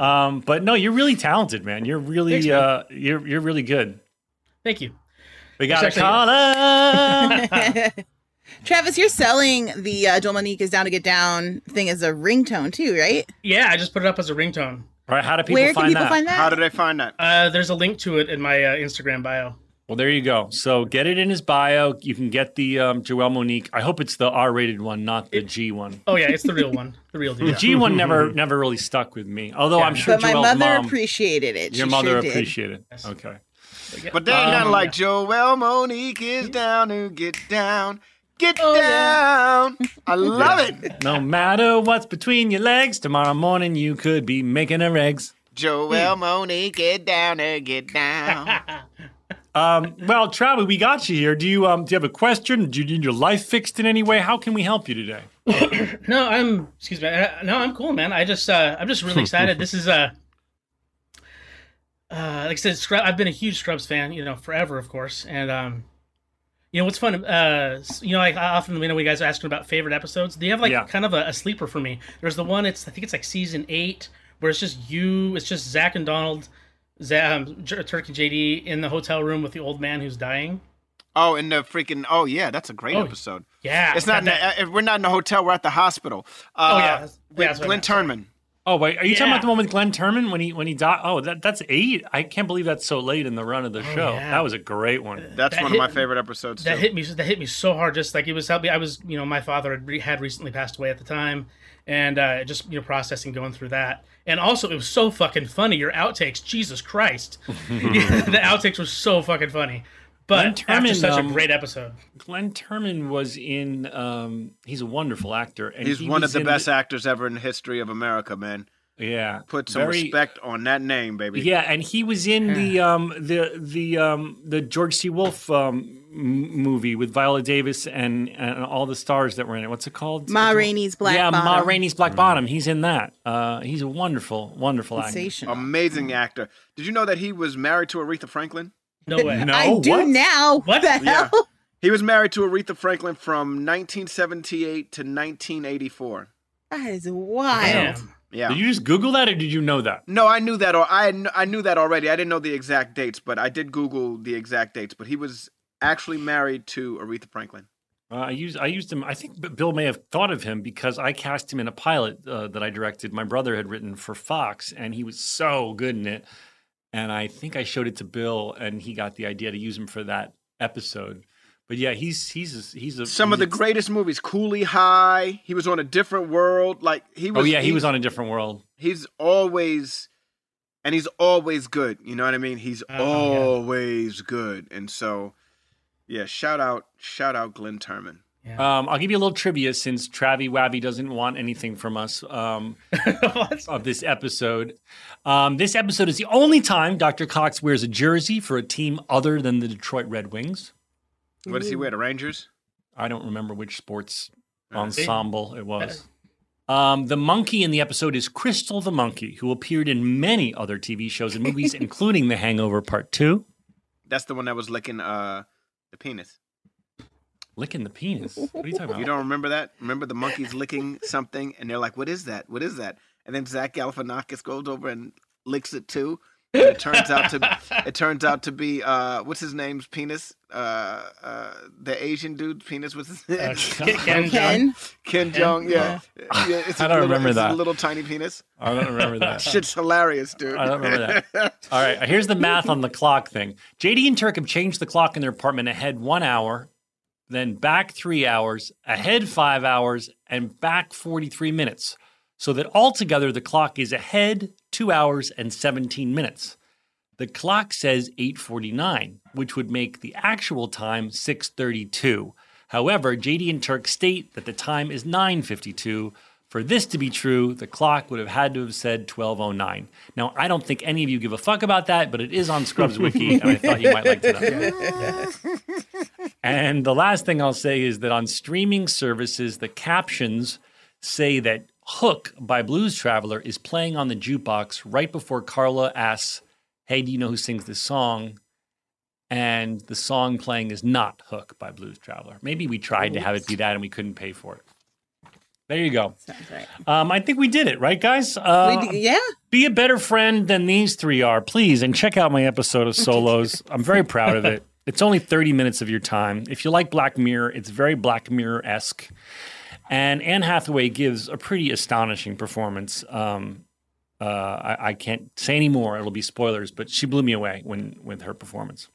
Um, but no, you're really talented, man. You're really Thanks, man. uh, you're you're really good. Thank you. We got a It's actually- caller. Travis, you're selling the uh, Joelle is down to get down thing as a ringtone too, right? Yeah, I just put it up as a ringtone. All right, how do people Where can find people that? find that? How did I find that? Uh, there's a link to it in my uh, Instagram bio. Well, there you go. So get it in his bio. You can get the um, Joelle Monique. I hope it's the R-rated one, not the G one. Oh yeah, it's the real one. The real <laughs> The. G one never <laughs> never really stuck with me. Although I'm sure but my mother mom, appreciated it. your She mother sure did. appreciated it. Okay. But they ain't nothing Um, like Joelle Monique is down to get down. Get Oh, down. I <laughs> love it. No matter what's between your legs, tomorrow morning you could be making her eggs. Joelle Monique, get down there, get down. Um, well, Travis, we got you here. Do you um do you have a question? Do you need your life fixed in any way? How can we help you today? <coughs> No, I'm. Excuse me. Uh, no, I'm cool, man. I just, uh, I'm just really excited. this is uh, uh, like I said, Scrub, I've been a huge Scrubs fan, you know, forever, of course. And um, you know what's fun? Uh, you know, like I often, you know, we guys are asking about favorite episodes. Do you have like Yeah. kind of a, a sleeper for me? There's the one. It's I think it's like season eight, where it's just you. It's just Zach and Donald, um, J- Turk and JD in the hotel room with the old man who's dying. Oh, and the freaking oh yeah, that's a great Oh, episode. yeah, it's not. In that- the, uh, we're not in the hotel. We're at the hospital. Uh, Oh, yeah, that's- yeah, with that's Glenn meant, Turman. Oh wait, are you talking about the one with Glenn Turman when he when he died? Oh, that that's eight. I can't believe that's so late in the run of the show. Oh, yeah. That was a great one. That's That one hit- of my favorite episodes. that too. hit me that hit me so hard just like it was helping i was you know my father had, re- had recently passed away at the time and uh, just you know processing going through that and also it was so fucking funny your outtakes jesus christ <laughs> the outtakes were so fucking funny but Glenn after such um, a great episode Glenn Turman was in. Um, he's a wonderful actor, and He's he one of the in best actors ever in the history of America, man. Yeah, Put some very- respect on that name, baby. Yeah, and he was in the um the the um the George C. Wolfe um m- movie with Viola Davis and and all the stars that were in it. What's it called? Ma Rainey's Black yeah, Ma Bottom. Rainey's Black Bottom. He's in that. Uh, he's a wonderful, wonderful actor. Amazing actor. Did you know that he was married to Aretha Franklin? no way No, I do what? now. What? The Yeah. hell? He was married to Aretha Franklin from 1978 to 1984. That is wild. Damn. Yeah. Did you just Google that, or did you know that? No, I knew that. Or I I knew that already. I didn't know the exact dates, but I did Google the exact dates. But he was actually married to Aretha Franklin. Uh, I used I used him. I think Bill may have thought of him because I cast him in a pilot uh, that I directed. My brother had written for Fox, and he was so good in it. And I think I showed it to Bill, and he got the idea to use him for that episode. But yeah, he's he's a, he's a Some of the a- greatest movies. Cooley High. He was on a different world. Like he was. Oh yeah, he was on a different world. He's always, and he's always good. You know what I mean? He's Oh, yeah. always good. And so, yeah. Shout out, shout out, Glenn Turman. Um, I'll give you a little trivia since Travi Wabby doesn't want anything from us um, <laughs> of this episode. Um, this episode is the only time Dr. Cox wears a jersey for a team other than the Detroit Red Wings. What does he wear? The Rangers. I don't remember which sports ensemble it was. Um, the monkey in the episode is Crystal the monkey, who appeared in many other TV shows and movies, <laughs> including The Hangover Part Two. That's the one that was licking uh the penis. Licking the penis. What are you talking about? You don't remember that? Remember the monkeys licking something, and they're like, "What is that? What is that?" And then Zach Galifianakis goes over and licks it too. And it turns out to it turns out to be uh what's his name's penis? Uh uh the Asian dude's penis was his Uh, Ken, Ken, Ken. Ken Jeong, yeah. yeah it's I a don't little, remember it's that. A little tiny penis. I don't remember that. <laughs> Shit's hilarious, dude. I don't remember that. All right, here's the math on the clock thing. JD and Turk have changed the clock in their apartment ahead one hour, then back three hours, ahead five hours, and back 43 minutes. So that altogether the clock is ahead two hours and 17 minutes. The clock says 8:49, which would make the actual time 6:32. However, JD and Turk state that the time is 9:52. For this to be true, the clock would have had to have said 12:09. Now, I don't think any of you give a fuck about that, but it is on Scrubs Wiki, and I thought you might like to know. <laughs> And the last thing I'll say is that on streaming services, the captions say that Hook by Blues Traveler is playing on the jukebox right before Carla asks, Hey, do you know who sings this song? And the song playing is not Hook by Blues Traveler. Maybe we tried to have it be that and we couldn't pay for it. There you go. Sounds right. Um, I think we did it, right, guys? Uh, d- yeah. be a better friend than these three are, please, and check out my episode of Solos. <laughs> I'm very proud of it. It's only 30 minutes of your time. If you like Black Mirror, it's very Black Mirror esque. And Anne Hathaway gives a pretty astonishing performance. Um, uh, I, I can't say any more; it'll be spoilers. But she blew me away when with her performance.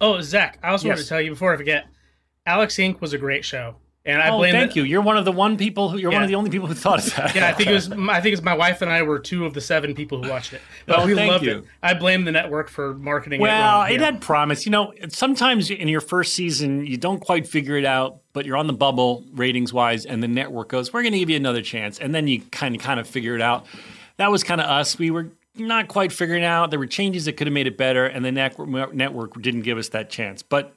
Oh, Zach, I also wanted to tell you before I forget, Alex Inc. was a great show. And I oh, blame thank the- you. You're one of the one people who you're one of the only people who thought of that. Yeah, I think it was. I think it's my wife and I were two of the seven people who watched it. <laughs> Oh, but Oh, we thank loved you. it. I blame the network for marketing Well, it wrong. it Yeah. had promise. You know, sometimes in your first season, you don't quite figure it out, but you're on the bubble ratings wise, and the network goes, "We're going to give you another chance," and then you kind of kind of figure it out. That was kind of us. We were not quite figuring out. There were changes that could have made it better, and the network network didn't give us that chance. But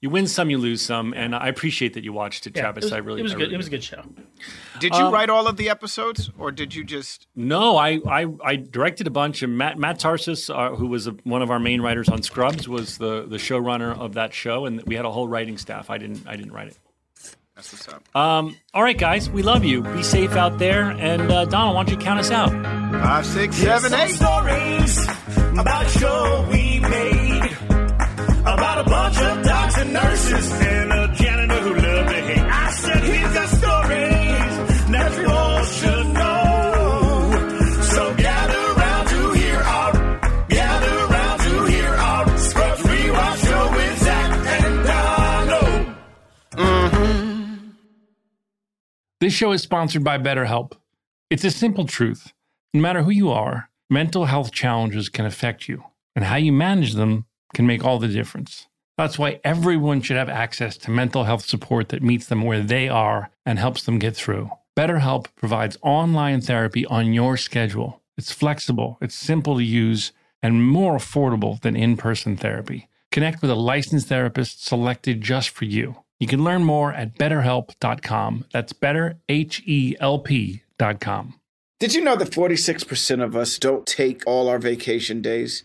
you win some, you lose some, and I appreciate that you watched it, Yeah, Travis. it was, I really, it was I good. really It was a good show. Did you Um, write all of the episodes, or did you just? No, I, I, I directed a bunch. And Matt Matt Tarses, uh, who was a, one of our main writers on Scrubs, was the the showrunner of that show, and we had a whole writing staff. I didn't I didn't write it. That's what's up. Um, all right, guys, we love you. Be safe out there, and uh, Donald, why don't you count us out? Five, six, seven, Some eight. stories about a show we made. About a bunch of doctors and nurses and a janitor who loved to hate. I said he's got stories that you all should know. So gather round to hear our, gather round to hear our Scrubs Rewatch show with Zach and Donald. Mm-hmm. This show is sponsored by BetterHelp. It's a simple truth. No matter who you are, mental health challenges can affect you, and how you manage them can make all the difference. That's why everyone should have access to mental health support that meets them where they are and helps them get through. BetterHelp provides online therapy on your schedule. It's flexible, it's simple to use, and more affordable than in person therapy. Connect with a licensed therapist selected just for you. You can learn more at betterhelp.com. That's better, H E L P.com. Did you know that 46% of us don't take all our vacation days?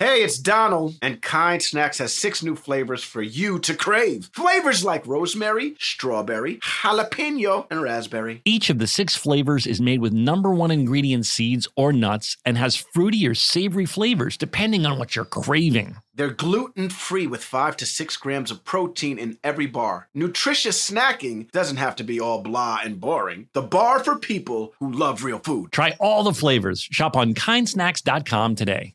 Hey, it's Donald, and Kind Snacks has six new flavors for you to crave. Flavors like rosemary, strawberry, jalapeno, and raspberry. Each of the six flavors is made with number one ingredient seeds or nuts and has fruity or savory flavors depending on what you're craving. They're gluten free with five to six grams of protein in every bar. Nutritious snacking doesn't have to be all blah and boring. The bar for people who love real food. Try all the flavors. Shop on kindsnacks.com today.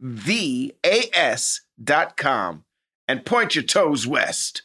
V A S dot com and point your toes west.